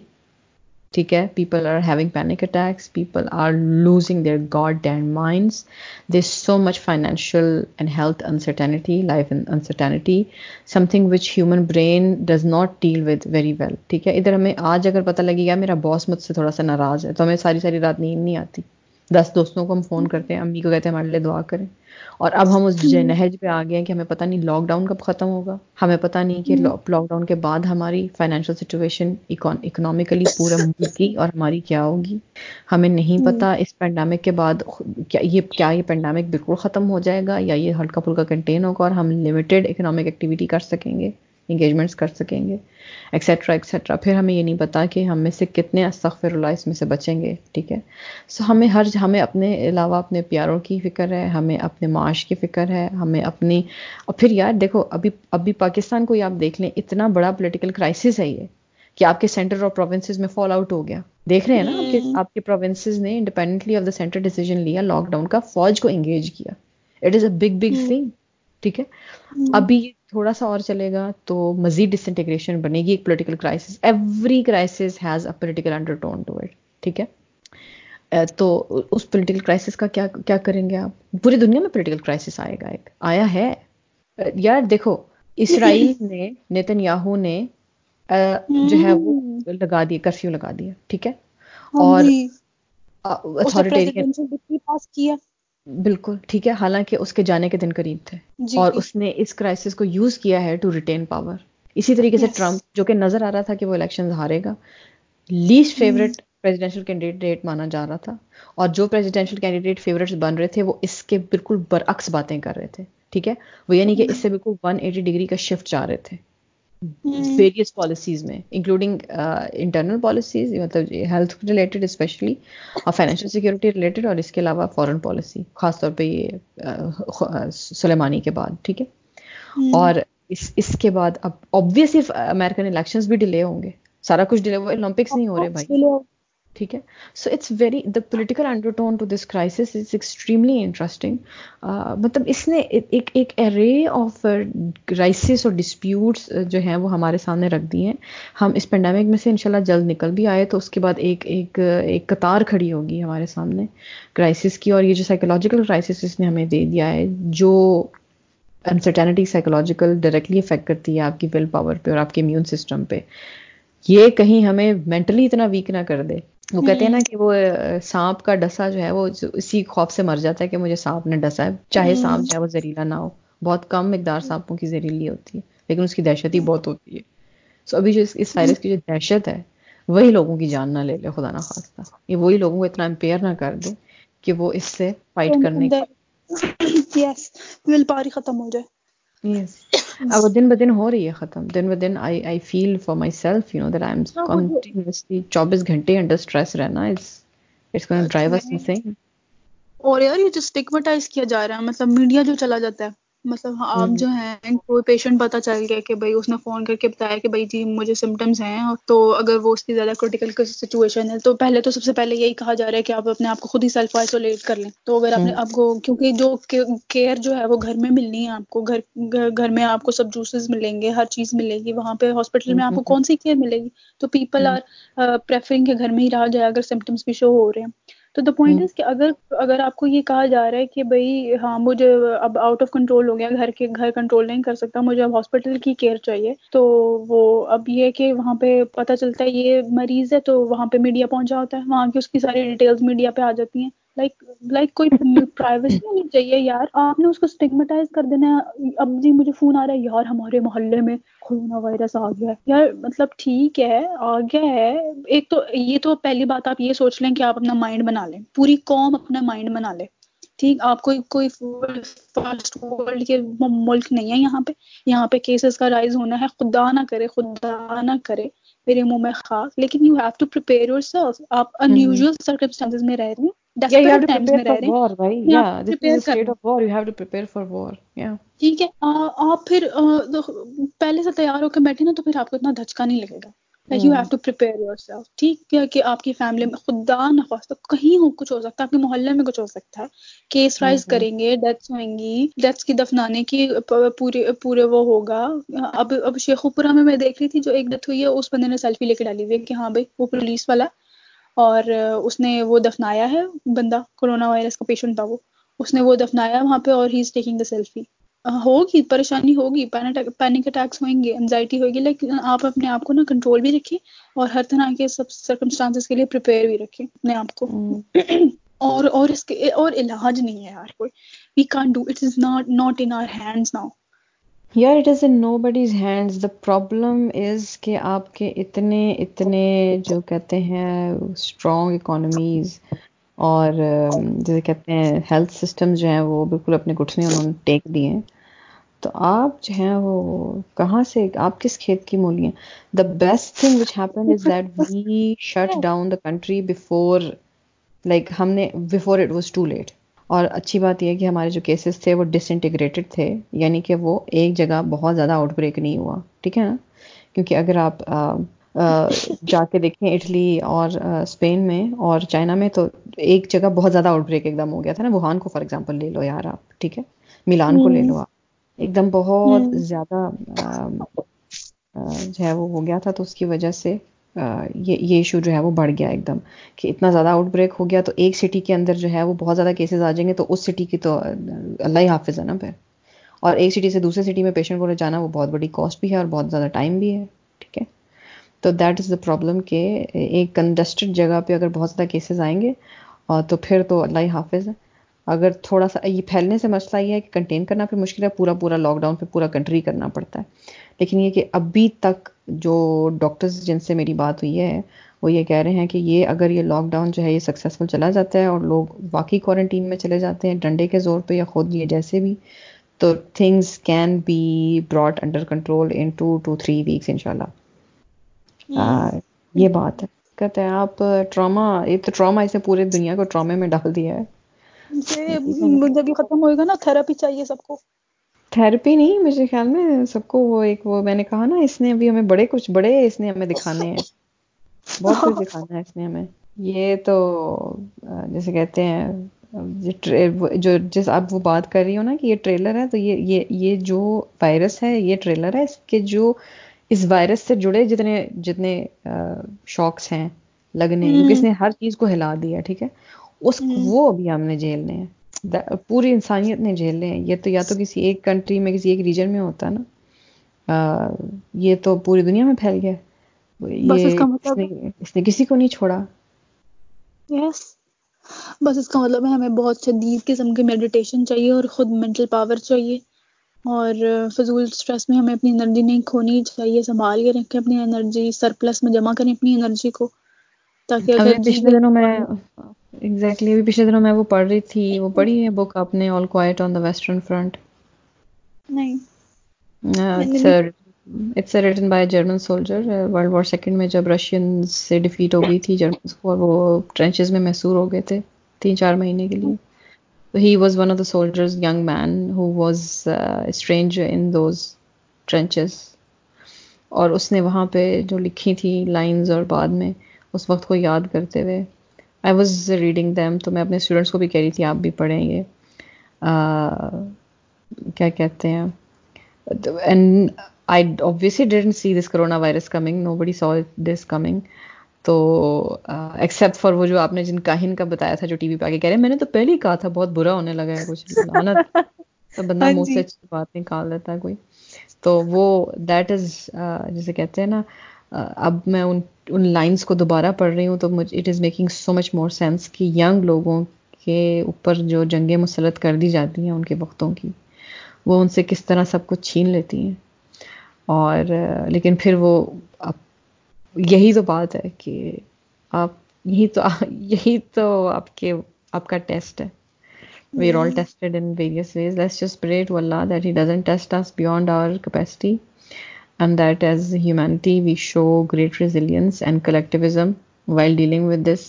ٹھیک ہے people are having panic attacks people are losing their god and minds they so much financial and health uncertainty life uncertainty something which human brain does not deal with very well ٹھیک ہے ادھر ہمیں آج اگر پتہ لگے گا میرا باس مجھ سے تھوڑا سا ناراض ہے تو ہمیں ساری ساری رات نیند نہیں آتی دس دوستوں کو ہم فون کرتے ہیں امی کو کہتے ہیں ہمارے لیے دعا کریں اور اب ہم اس نہج پہ آ گئے ہیں کہ ہمیں پتہ نہیں لاک ڈاؤن کب ختم ہوگا ہمیں پتہ نہیں کہ لاک ڈاؤن کے بعد ہماری فائنینشیل سچویشن اکنامکلی پورا اور ہماری کیا ہوگی ہمیں نہیں پتہ اس پینڈامک کے بعد کیا یہ کیا یہ پینڈامک بالکل ختم ہو جائے گا یا یہ ہلکا پھلکا کنٹین ہوگا اور ہم لمیٹڈ اکنامک ایکٹیویٹی کر سکیں گے انگیجمنٹس کر سکیں گے ایکسیٹرا ایکسیٹرا پھر ہمیں یہ نہیں پتا کہ ہم میں سے کتنے استغفر اللہ اس میں سے بچیں گے ٹھیک ہے سو ہمیں ہر ہمیں اپنے علاوہ اپنے پیاروں کی فکر ہے ہمیں اپنے معاش کی فکر ہے ہمیں اپنی اور پھر یار دیکھو ابھی ابھی پاکستان کو یہ آپ دیکھ لیں اتنا بڑا پولیٹیکل کرائسس ہے یہ کہ آپ کے سینٹر اور پروونسز میں فال آؤٹ ہو گیا دیکھ رہے ہیں نا آپ کے آپ کے پروونسز نے independently of the centre decision لیا لاک ڈاؤن کا فوج کو انگیج کیا it is a big big thing ٹھیک ہے ابھی یہ تھوڑا سا اور چلے گا تو مزید ڈس انٹیگریشن بنے گی ایک political crisis every crisis has a political undertone to it ٹھیک ہے تو اس پولیٹیکل کرائسس کا کیا کریں گے آپ پوری دنیا میں پولیٹیکل کرائسس آئے گا ایک آیا ہے یار دیکھو اسرائیل نے نیتن یاہو نے جو ہے وہ لگا دیا کرفیو لگا دیا ٹھیک ہے اور جی۔ پاس کیا بالکل ٹھیک ہے حالانکہ اس کے جانے کے دن قریب تھے جی۔ اور اس نے اس کرائسس کو یوز کیا ہے ٹو ریٹین پاور اسی طریقے سے ٹرمپ جو کہ نظر آ رہا تھا کہ وہ الیکشن ہارے گا لیسٹ فیوریٹ پریزیڈینشل کینڈیڈیٹ مانا جا رہا تھا اور جو پریزیڈینشل کینڈیڈیٹ فیوریٹس بن رہے تھے وہ اس کے بالکل برعکس باتیں کر رہے تھے ٹھیک ہے وہ یعنی کہ اس سے بالکل ون ایٹی ڈگری کا شفٹ جا رہے تھے ویریس پالیسیز میں انکلوڈنگ انٹرنل پالیسیز مطلب ہیلتھ ریلیٹڈ اسپیشلی اور فائنینشیل سیکورٹی ریلیٹڈ اور اس کے علاوہ فورن پالیسی خاص طور پہ یہ سلیمانی کے بعد ٹھیک ہے اور اس کے بعد اب آبویسلی امیرکن الیکشنز بھی ڈیلے ہوں گے سارا کچھ ڈلے اولمپکس نہیں ہو رہے بھائی ٹھیک ہے so it's very the political undertone to this crisis is extremely interesting مطلب اس نے ایک ایک ارے آف کرائسس اور ڈسپیوٹس uh, جو ہیں وہ ہمارے سامنے رکھ دی ہیں ہم اس پینڈیمک میں سے انشاءاللہ جلد نکل بھی آئے تو اس کے بعد ایک ایک ایک قطار کھڑی ہوگی ہمارے سامنے کرائسس کی اور یہ جو سائیکولوجیکل کرائسس اس نے ہمیں دے دیا ہے جو انسرٹینٹی سائیکولوجیکل ڈائریکٹلی افیکٹ کرتی ہے آپ کی ول پاور پہ اور آپ کے امیون سسٹم پہ یہ کہیں ہمیں مینٹلی اتنا ویک نہ کر دے وہ کہتے ہیں نا کہ وہ سانپ کا ڈسا جو ہے وہ اسی خوف سے مر جاتا ہے کہ مجھے سانپ نے ڈسا ہے چاہے سانپ چاہے وہ زہریلا نہ ہو بہت کم مقدار سانپوں کی زہریلی ہوتی ہے لیکن اس کی دہشت ہی بہت ہوتی ہے سو ابھی جو اس وائرس کی جو دہشت ہے وہی لوگوں کی جان نہ لے لے خدا نخواستہ یہ وہی لوگوں کو اتنا امپیئر نہ کر دے کہ وہ اس سے فائٹ کرنے پاور ختم ہو جائے اب دن ب دن ہو رہی ہے ختم دن ب دن I I feel for myself you know that I am continuously چوبیس گھنٹے انڈر اسٹریس رہنا اور یہ جو کیا جا رہا ہے مطلب میڈیا جو چلا جاتا ہے مطلب ہاں، آپ جو ہیں کوئی پیشنٹ پتا چل گیا کہ بھائی اس نے فون کر کے بتایا کہ بھائی جی مجھے سمٹمس ہیں تو اگر وہ اس کی زیادہ کرٹیکل سچویشن ہے تو پہلے تو سب سے پہلے یہی کہا جا رہا ہے کہ آپ اپنے آپ کو خود ہی سیلف آئسولیٹ کر لیں تو اگر آپ نے آپ کو کیونکہ جو کیئر جو ہے وہ گھر میں ملنی ہے آپ کو گھر گھر میں آپ کو سب جوسز ملیں گے ہر چیز ملے گی وہاں پہ ہاسپٹل میں آپ کو کون سی کیئر ملے گی تو پیپل آر پریفرنگ کہ گھر میں ہی رہا جائے اگر سمٹمس بھی شو ہو رہے ہیں تو دا پوائنٹ از کہ اگر اگر آپ کو یہ کہا جا رہا ہے کہ بھائی ہاں مجھے اب آؤٹ آف کنٹرول ہو گیا گھر کے گھر کنٹرول نہیں کر سکتا مجھے اب ہاسپٹل کی کیئر چاہیے تو وہ اب یہ کہ وہاں پہ پتہ چلتا ہے یہ مریض ہے تو وہاں پہ میڈیا پہنچا ہوتا ہے وہاں کی اس کی ساری ڈیٹیلس میڈیا پہ آ جاتی ہیں لائک لائک کوئی پرائیویسی ہونی چاہیے یار آپ نے اس کو اسٹگمیٹائز کر دینا اب جی مجھے فون آ رہا ہے یار ہمارے محلے میں کورونا وائرس آ گیا ہے یار مطلب ٹھیک ہے آ گیا ہے ایک تو یہ تو پہلی بات آپ یہ سوچ لیں کہ آپ اپنا مائنڈ بنا لیں پوری قوم اپنا مائنڈ بنا لے ٹھیک آپ کوئی کوئی فرسٹ ورلڈ کے ملک نہیں ہے یہاں پہ یہاں پہ کیسز کا رائز ہونا ہے خدا نہ کرے خدا نہ کرے میرے منہ میں خاک لیکن you have to prepare yourself آپ انیوجل سرکمسٹانس hmm. میں رہ رہے ہیں ٹھیک ہے آپ پھر پہلے سے تیار ہو کے بیٹھے نا تو پھر آپ کو اتنا دھچکا نہیں لگے گا you have to prepare yourself ٹھیک ہے کہ آپ کی فیملی میں خدا نخواستہ کہیں ہو کچھ ہو سکتا ہے آپ کے محلے میں کچھ ہو سکتا ہے کیس رائز کریں گے ڈیتھ ہوئیں گی ڈیتھ کی دفنانے کی پورے پورے وہ ہوگا اب اب شیخو پورا میں میں دیکھ رہی تھی جو ایک ڈیتھ ہوئی ہے اس بندے نے سیلفی لے کے ڈالی ہوئی ہے کہ ہاں بھائی وہ پولیس والا اور اس نے وہ دفنایا ہے بندہ کرونا وائرس کا پیشنٹ تھا وہ اس نے وہ دفنایا وہاں پہ اور he is taking the selfie ہوگی پریشانی ہوگی پینک اٹیکس ہوئیں گے انزائٹی ہوگی لیکن آپ اپنے آپ کو نا کنٹرول بھی رکھیں اور ہر طرح کے سب سرکمسٹانس کے لیے پریپیئر بھی رکھیں اپنے آپ کو اور اور اس کے اور علاج نہیں ہے یار کوئی we can do it is not not in our hands now یار it is in nobody's hands the problem is کہ آپ کے اتنے اتنے جو کہتے ہیں اسٹرانگ اکانومیز اور جیسے کہتے ہیں ہیلتھ سسٹم جو ہیں وہ بالکل اپنے گھٹنے انہوں نے ٹیک دیے ہیں تو آپ جو ہیں وہ کہاں سے آپ کس کھیت کی مولی ہیں the best thing which happen is that we shut down the country before like ہم نے before it was too late اور اچھی بات یہ ہے کہ ہمارے جو کیسز تھے وہ ڈس انٹیگریٹڈ تھے یعنی کہ وہ ایک جگہ بہت زیادہ آؤٹ بریک نہیں ہوا ٹھیک ہے نا کیونکہ اگر آپ جا کے دیکھیں اٹلی اور اسپین میں اور چائنا میں تو ایک جگہ بہت زیادہ آؤٹ بریک ایک دم ہو گیا تھا نا وہان کو فار ایگزامپل لے لو یار آپ ٹھیک ہے ملان کو لے لو آپ ایک دم بہت زیادہ جو ہے وہ ہو گیا تھا تو اس کی وجہ سے یہ ایشو جو ہے وہ بڑھ گیا ایک دم کہ اتنا زیادہ آؤٹ بریک ہو گیا تو ایک سٹی کے اندر جو ہے وہ بہت زیادہ کیسز آ جائیں گے تو اس سٹی کی تو اللہ ہی حافظ ہے نا پھر اور ایک سٹی سے دوسرے سٹی میں پیشنٹ کو لے جانا وہ بہت بڑی کاسٹ بھی ہے اور بہت زیادہ ٹائم بھی ہے تو دیٹ از دا پرابلم کہ ایک کنڈسٹڈ جگہ پہ اگر بہت زیادہ کیسز آئیں گے تو پھر تو اللہ حافظ ہے اگر تھوڑا سا یہ پھیلنے سے مسئلہ یہ ہے کہ کنٹین کرنا پھر مشکل ہے پورا پورا لاک ڈاؤن پہ پورا کنٹری کرنا پڑتا ہے لیکن یہ کہ ابھی تک جو ڈاکٹرز جن سے میری بات ہوئی ہے وہ یہ کہہ رہے ہیں کہ یہ اگر یہ لاک ڈاؤن جو ہے یہ سکسیزفل چلا جاتا ہے اور لوگ واقعی کوارنٹین میں چلے جاتے ہیں ڈنڈے کے زور پہ یا خود یہ جیسے بھی تو things can be brought under control in two two three weeks ان شاء اللہ یہ بات ہے کہتے ہیں آپ ٹراما ایک تو ٹراما اسے پورے دنیا کو ٹرامے میں ڈال دیا ہے ختم ہوئے گا نا تھراپی چاہیے سب کو تھراپی نہیں مجھے خیال میں سب کو وہ ایک وہ میں نے کہا نا اس نے ابھی ہمیں بڑے کچھ بڑے اس نے ہمیں دکھانے ہیں بہت کچھ دکھانا ہے اس نے ہمیں یہ تو جیسے کہتے ہیں جو جس آپ وہ بات کر رہی ہو نا کہ یہ ٹریلر ہے تو یہ یہ جو وائرس ہے یہ ٹریلر ہے اس کے جو اس وائرس سے جڑے جتنے جتنے شوقس ہیں لگنے کس نے ہر چیز کو ہلا دیا ٹھیک ہے اس وہ ابھی ہم نے جھیلنے ہیں پوری انسانیت نے جھیلنے ہیں یہ تو یا تو کسی ایک کنٹری میں کسی ایک ریجن میں ہوتا ہے نا یہ تو پوری دنیا میں پھیل گیا مطلب اس نے کسی کو نہیں چھوڑا یس بس اس کا مطلب ہے ہمیں بہت شدید قسم کی میڈیٹیشن چاہیے اور خود مینٹل پاور چاہیے اور فضول سٹریس میں ہمیں اپنی انرجی نہیں کھونی چاہیے سنبھال کے رکھیں اپنی انرجی سرپلس میں جمع کریں اپنی انرجی کو تاکہ اگر پچھلے دنوں میں ایگزیکٹلی ابھی پچھلے دنوں میں وہ پڑھ رہی تھی وہ پڑھی ہے بک اپنے All Quiet on the Western Front نہیں it's written by German soldier World War second میں جب رشین سے ڈیفیٹ ہو گئی تھی جرمن کو وہ ٹرینچز میں محسور ہو گئے تھے تین چار مہینے کے لیے he was one of the soldiers, young man, who was uh, a stranger in those trenches. اور اس نے وہاں پہ جو لکھی تھی لائنز اور بعد میں اس وقت کو یاد کرتے ہوئے آئی واز ریڈنگ دیم تو میں اپنے اسٹوڈنٹس کو بھی کہہ رہی تھی آپ بھی پڑھیں گے کیا کہتے ہیں and then see this corona virus coming no بڑی سال دس کمنگ تو ایکسیپٹ فار وہ جو آپ نے جن کاہن کا بتایا تھا جو ٹی وی پہ آگے کہہ رہے ہیں میں نے تو پہلے ہی کہا تھا بہت برا ہونے لگا ہے کچھ بندہ ہاں منہ سے جی۔ اچھی بات نکال ہے کوئی تو وہ دیٹ از جیسے کہتے ہیں نا اب میں ان لائنس کو دوبارہ پڑھ رہی ہوں تو it is making so much more sense کہ ینگ لوگوں کے اوپر جو جنگیں مسلط کر دی جاتی ہیں ان کے وقتوں کی وہ ان سے کس طرح سب کچھ چھین لیتی ہیں اور لیکن پھر وہ یہی تو بات ہے کہ آپ یہی تو یہی تو آپ کے آپ کا ٹیسٹ ہے we are all tested in various ways جس اللہ that he doesn't test us beyond our capacity and that as humanity we show great resilience and collectivism while dealing with this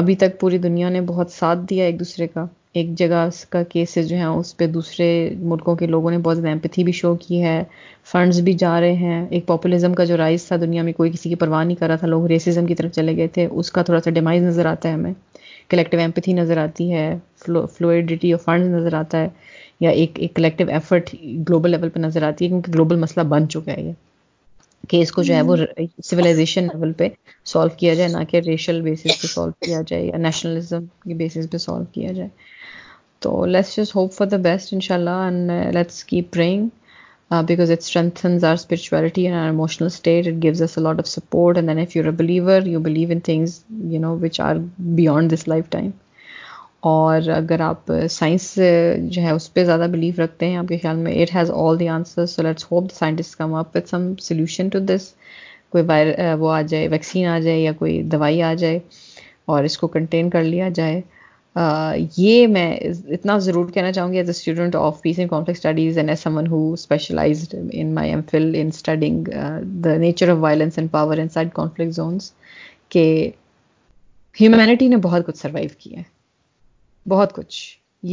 ابھی تک پوری دنیا نے بہت ساتھ دیا ایک دوسرے کا ایک جگہ اس کا کیسز جو ہیں اس پہ دوسرے ملکوں کے لوگوں نے بہت زیادہ امپتھی بھی شو کی ہے فنڈز بھی جا رہے ہیں ایک پاپولزم کا جو رائز تھا دنیا میں کوئی کسی کی پرواہ نہیں کر رہا تھا لوگ ریسزم کی طرف چلے گئے تھے اس کا تھوڑا سا ڈیمائز نظر آتا ہے ہمیں کلیکٹیو ایمپتھی نظر آتی ہے فلوئڈٹی آف فنڈز نظر آتا ہے یا ایک ایک کلیکٹیو ایفرٹ گلوبل لیول پہ نظر آتی ہے کیونکہ گلوبل مسئلہ بن چکا ہے یہ کہ اس کو جو ہے وہ سویلائزیشن لیول پہ سالو کیا جائے نہ کہ ریشل بیسس پہ سالو کیا جائے یا نیشنلزم کی بیسس پہ سالو کیا جائے تو let's just hope for the best ان شاء اللہ and let's keep praying because it strengthens our spirituality and our emotional state it gives us lot of support and then if you are believer you believe in things you know which are beyond this lifetime اور اگر آپ science جو ہے اس پہ زیادہ blue رکھتے ہیں آپ کے خیال میں it has all the answer so let's hope the scientist come up with some solution to this کوئی وائر وہ آ جائے ویکسین آ جائے یا کوئی دوائی آ جائے اور اس کو کنٹین کر لیا جائے یہ میں اتنا ضرور کہنا چاہوں گی as a student of peace and conflict studies and as someone who specialized in my MPhil understanding the nature of violence and power inside conflict zones کہ ہیومینٹی نے بہت کچھ سروائو کیا ہے بہت کچھ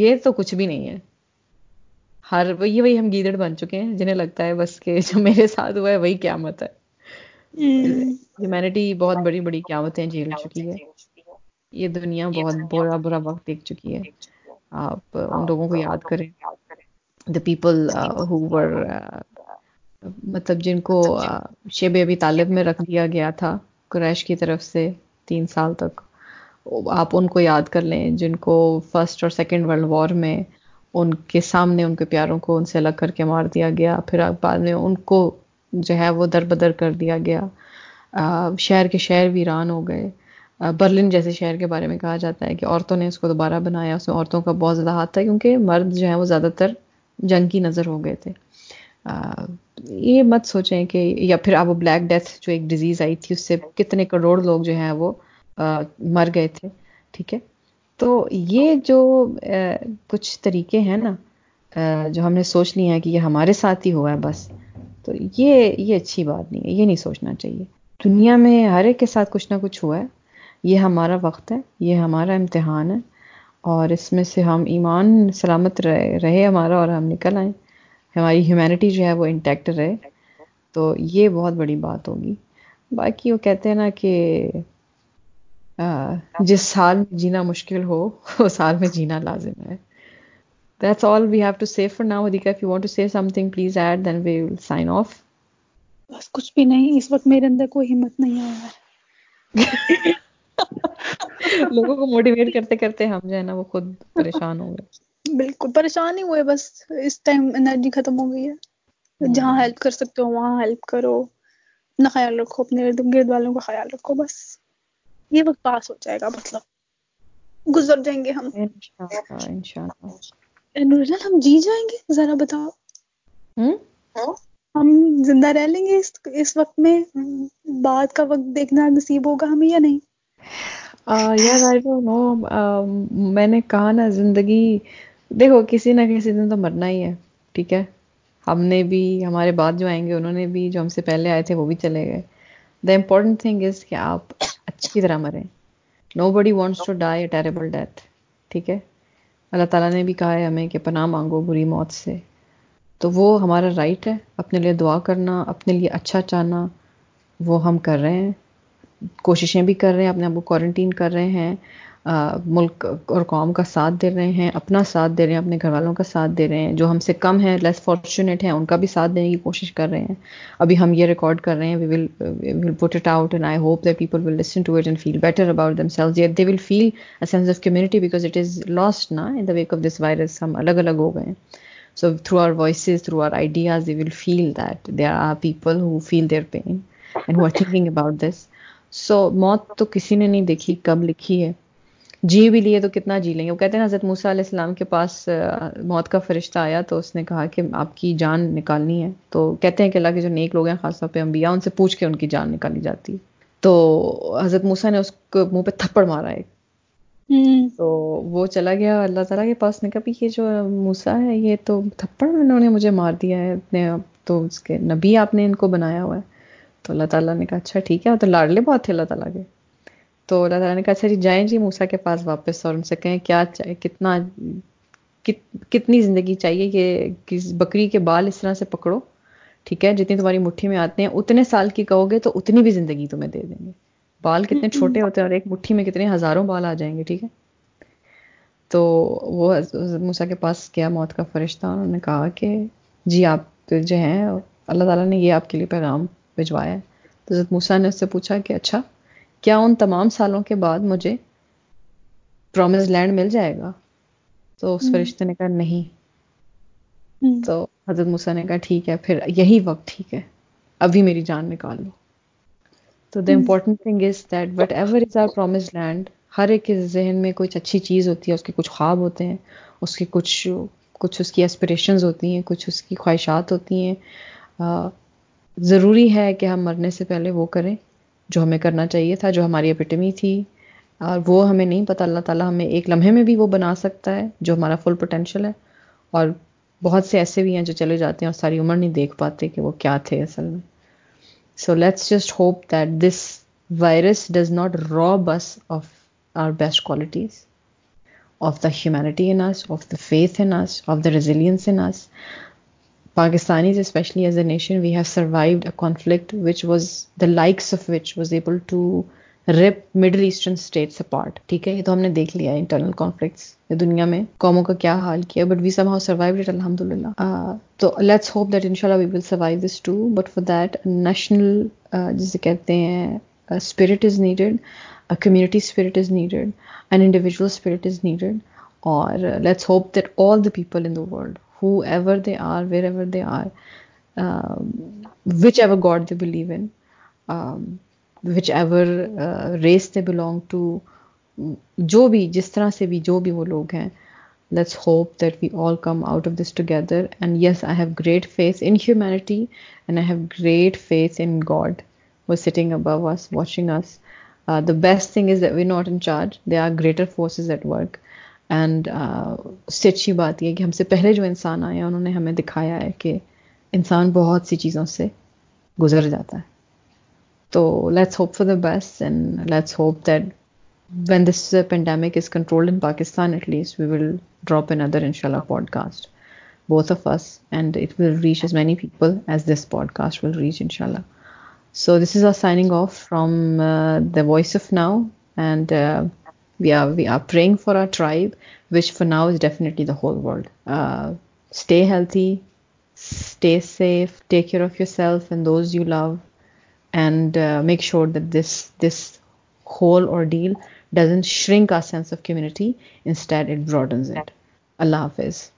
یہ تو کچھ بھی نہیں ہے ہر وہی وہی ہم گیدڑ بن چکے ہیں جنہیں لگتا ہے بس کہ جو میرے ساتھ ہوا ہے وہی قیامت ہے ہیومینٹی بہت بڑی بڑی قیامتیں جھیل چکی ہے یہ دنیا بہت برا برا وقت دیکھ چکی ہے آپ ان لوگوں کو یاد کریں دا پیپل uh, uh, مطلب جن کو مطلب uh, شیب ابھی طالب میں رکھ دیا گیا تھا کریش کی طرف سے تین سال تک آپ ان کو یاد کر لیں جن کو فرسٹ اور سیکنڈ ورلڈ وار میں ان کے سامنے ان کے پیاروں کو ان سے الگ کر کے مار دیا گیا پھر بعد میں ان کو جو ہے وہ در بدر کر دیا گیا شہر کے شہر ویران ہو گئے برلن جیسے شہر کے بارے میں کہا جاتا ہے کہ عورتوں نے اس کو دوبارہ بنایا اس میں عورتوں کا بہت زیادہ ہاتھ تھا کیونکہ مرد جو ہیں وہ زیادہ تر جنگ کی نظر ہو گئے تھے یہ مت سوچیں کہ یا پھر اب وہ بلیک ڈیتھ جو ایک ڈیزیز آئی تھی اس سے کتنے کروڑ لوگ جو ہیں وہ مر گئے تھے ٹھیک ہے تو یہ جو کچھ طریقے ہیں نا جو ہم نے سوچ لی ہے کہ یہ ہمارے ساتھ ہی ہوا ہے بس تو یہ یہ اچھی بات نہیں ہے یہ نہیں سوچنا چاہیے دنیا میں ہر ایک کے ساتھ کچھ نہ کچھ ہوا ہے یہ ہمارا وقت ہے یہ ہمارا امتحان ہے اور اس میں سے ہم ایمان سلامت رہے رہے ہمارا اور ہم نکل آئیں ہماری ہیومینٹی جو ہے وہ انٹیکٹ رہے تو یہ بہت بڑی بات ہوگی باقی وہ کہتے ہیں نا کہ جس سال میں جینا مشکل ہو وہ سال میں جینا لازم ہے please and then we will sign off کچھ بھی نہیں اس وقت میرے اندر کوئی ہمت نہیں آیا لوگوں کو موٹیویٹ کرتے کرتے ہم جو ہے نا وہ خود پریشان ہو گئے بالکل پریشان ہی ہوئے بس اس ٹائم انرجی ختم ہو گئی ہے جہاں ہیلپ کر سکتے ہو وہاں ہیلپ کرو اپنا خیال رکھو اپنے گرد والوں کا خیال رکھو بس یہ وقت پاس ہو جائے گا مطلب گزر جائیں گے ہم انشاءاللہ ہم جی جائیں گے ذرا بتاؤ ہاں؟ ہم زندہ رہ لیں گے اس وقت میں بعد کا وقت دیکھنا نصیب ہوگا ہمیں یا نہیں یار آئی نو میں نے کہا نا زندگی دیکھو کسی نہ کسی دن تو مرنا ہی ہے ٹھیک ہے ہم نے بھی ہمارے بعد جو آئیں گے انہوں نے بھی جو ہم سے پہلے آئے تھے وہ بھی چلے گئے دا امپورٹنٹ تھنگ از کہ آپ اچھی طرح مریں nobody wants to die a terrible death ٹھیک ہے اللہ تعالیٰ نے بھی کہا ہے ہمیں کہ پناہ مانگو بری موت سے تو وہ ہمارا رائٹ ہے اپنے لیے دعا کرنا اپنے لیے اچھا چاہنا وہ ہم کر رہے ہیں کوششیں بھی کر رہے ہیں اپنے آپ کو کوارنٹین کر رہے ہیں ملک اور قوم کا ساتھ دے رہے ہیں اپنا ساتھ دے رہے ہیں اپنے گھر والوں کا ساتھ دے رہے ہیں جو ہم سے کم ہے لیس فارچونیٹ ہیں ان کا بھی ساتھ دینے کی کوشش کر رہے ہیں ابھی ہم یہ ریکارڈ کر رہے ہیں we will will put it out and I hope that people will listen to it and feel better about themselves they will feel sense of community because it is lost نا in the wake of this virus ہم الگ الگ ہو گئے ہیں so through our voices through our ideas they will feel that they are are people who feel their pain and who are thinking about this so موت تو کسی نے نہیں دیکھی کب لکھی ہے جی بھی لیے تو کتنا جی لیں گے وہ کہتے ہیں حضرت موسا علیہ السلام کے پاس موت کا فرشتہ آیا تو اس نے کہا کہ آپ کی جان نکالنی ہے تو کہتے ہیں کہ اللہ کے جو نیک لوگ ہیں خاص طور پہ امبیا ان سے پوچھ کے ان کی جان نکالی جاتی ہے تو حضرت موسا نے اس منہ پہ تھپڑ مارا ایک تو وہ چلا گیا اللہ تعالیٰ کے پاس نے کہا یہ جو موسا ہے یہ تو تھپڑ انہوں نے مجھے مار دیا ہے اپنے تو اس کے نبی آپ نے ان کو بنایا ہوا ہے تو اللہ تعالیٰ نے کہا اچھا ٹھیک ہے تو لاڈلے بہت تھے اللہ تعالیٰ کے تو اللہ تعالیٰ نے کہا اچھا جی جائیں جی موسا کے پاس واپس اور ان سے کہیں کیا کتنا کتنی زندگی چاہیے یہ بکری کے بال اس طرح سے پکڑو ٹھیک ہے جتنی تمہاری مٹھی میں آتے ہیں اتنے سال کی کہو گے تو اتنی بھی زندگی تمہیں دے دیں گے بال کتنے چھوٹے ہوتے ہیں اور ایک مٹھی میں کتنے ہزاروں بال آ جائیں گے ٹھیک ہے تو وہ موسا کے پاس کیا موت کا فرشتہ انہوں نے کہا کہ جی آپ جو ہیں اللہ تعالیٰ نے یہ آپ کے لیے پیغام بھجوایا ہے تو حضرت موسا نے اس سے پوچھا کہ اچھا کیا ان تمام سالوں کے بعد مجھے پرومز لینڈ مل جائے گا تو اس فرشتے نے کہا نہیں تو حضرت موسا نے کہا ٹھیک ہے پھر یہی وقت ٹھیک ہے ابھی میری جان نکال لو تو the important thing is that whatever our promise land ہر ایک کے ذہن میں کچھ اچھی چیز ہوتی ہے اس کے کچھ خواب ہوتے ہیں اس کے کچھ کچھ اس کی اسپریشنز ہوتی ہیں کچھ اس کی خواہشات ہوتی ہیں ضروری ہے کہ ہم مرنے سے پہلے وہ کریں جو ہمیں کرنا چاہیے تھا جو ہماری اپیٹمی تھی اور وہ ہمیں نہیں پتہ اللہ تعالیٰ ہمیں ایک لمحے میں بھی وہ بنا سکتا ہے جو ہمارا فل پوٹینشیل ہے اور بہت سے ایسے بھی ہیں جو چلے جاتے ہیں اور ساری عمر نہیں دیکھ پاتے کہ وہ کیا تھے اصل میں so let's just hope that this virus does not rob us of our best qualities of the humanity in us of the faith in us of the resilience in us Pakistanis specially as a nation we have survived a conflict which was the likes of which was able to rip Middle Eastern states apart ٹھیک ہے یہ تو ہم نے دیکھ لیا internal conflicts دنیا میں قوموں کا کیا حال کیا but we somehow it الحمد للہ تو لیٹس ہوپ دیٹ ان شاء اللہ we will survive this too but for that national جسے کہتے ہیں spirit is needed community spirit is needed and individual spirit is needed اور let's hope that all the people in the world whoever they are wherever they are whichever god they believe in whichever race they belong to جو بھی جس طرح سے بھی جو بھی وہ لوگ ہیں let's hope that we all come out of this together and yes I have great faith in humanity and I have great faith in God و sitting above us watching us the best thing is we not in charge they are greater forces at work and اس سے اچھی بات یہ کہ ہم سے پہلے جو انسان آئے ہیں انہوں نے ہمیں دکھایا ہے کہ انسان بہت سی چیزوں سے گزر جاتا ہے تو let's hope for the best and let's hope that when this pandemic is controlled in Pakistan at least we will drop in other ان شاء اللہ podcast both of us and it will reach as many people as this podcast will reach ان شاء اللہ so this is our signing off from the voice of now and We are praying for our tribe, which for now is definitely the whole world. Uh, stay healthy, stay safe, take care of yourself and those you love, and uh, make sure that this whole ordeal doesn't shrink our sense of community. Instead, it broadens it. Allah Hafiz.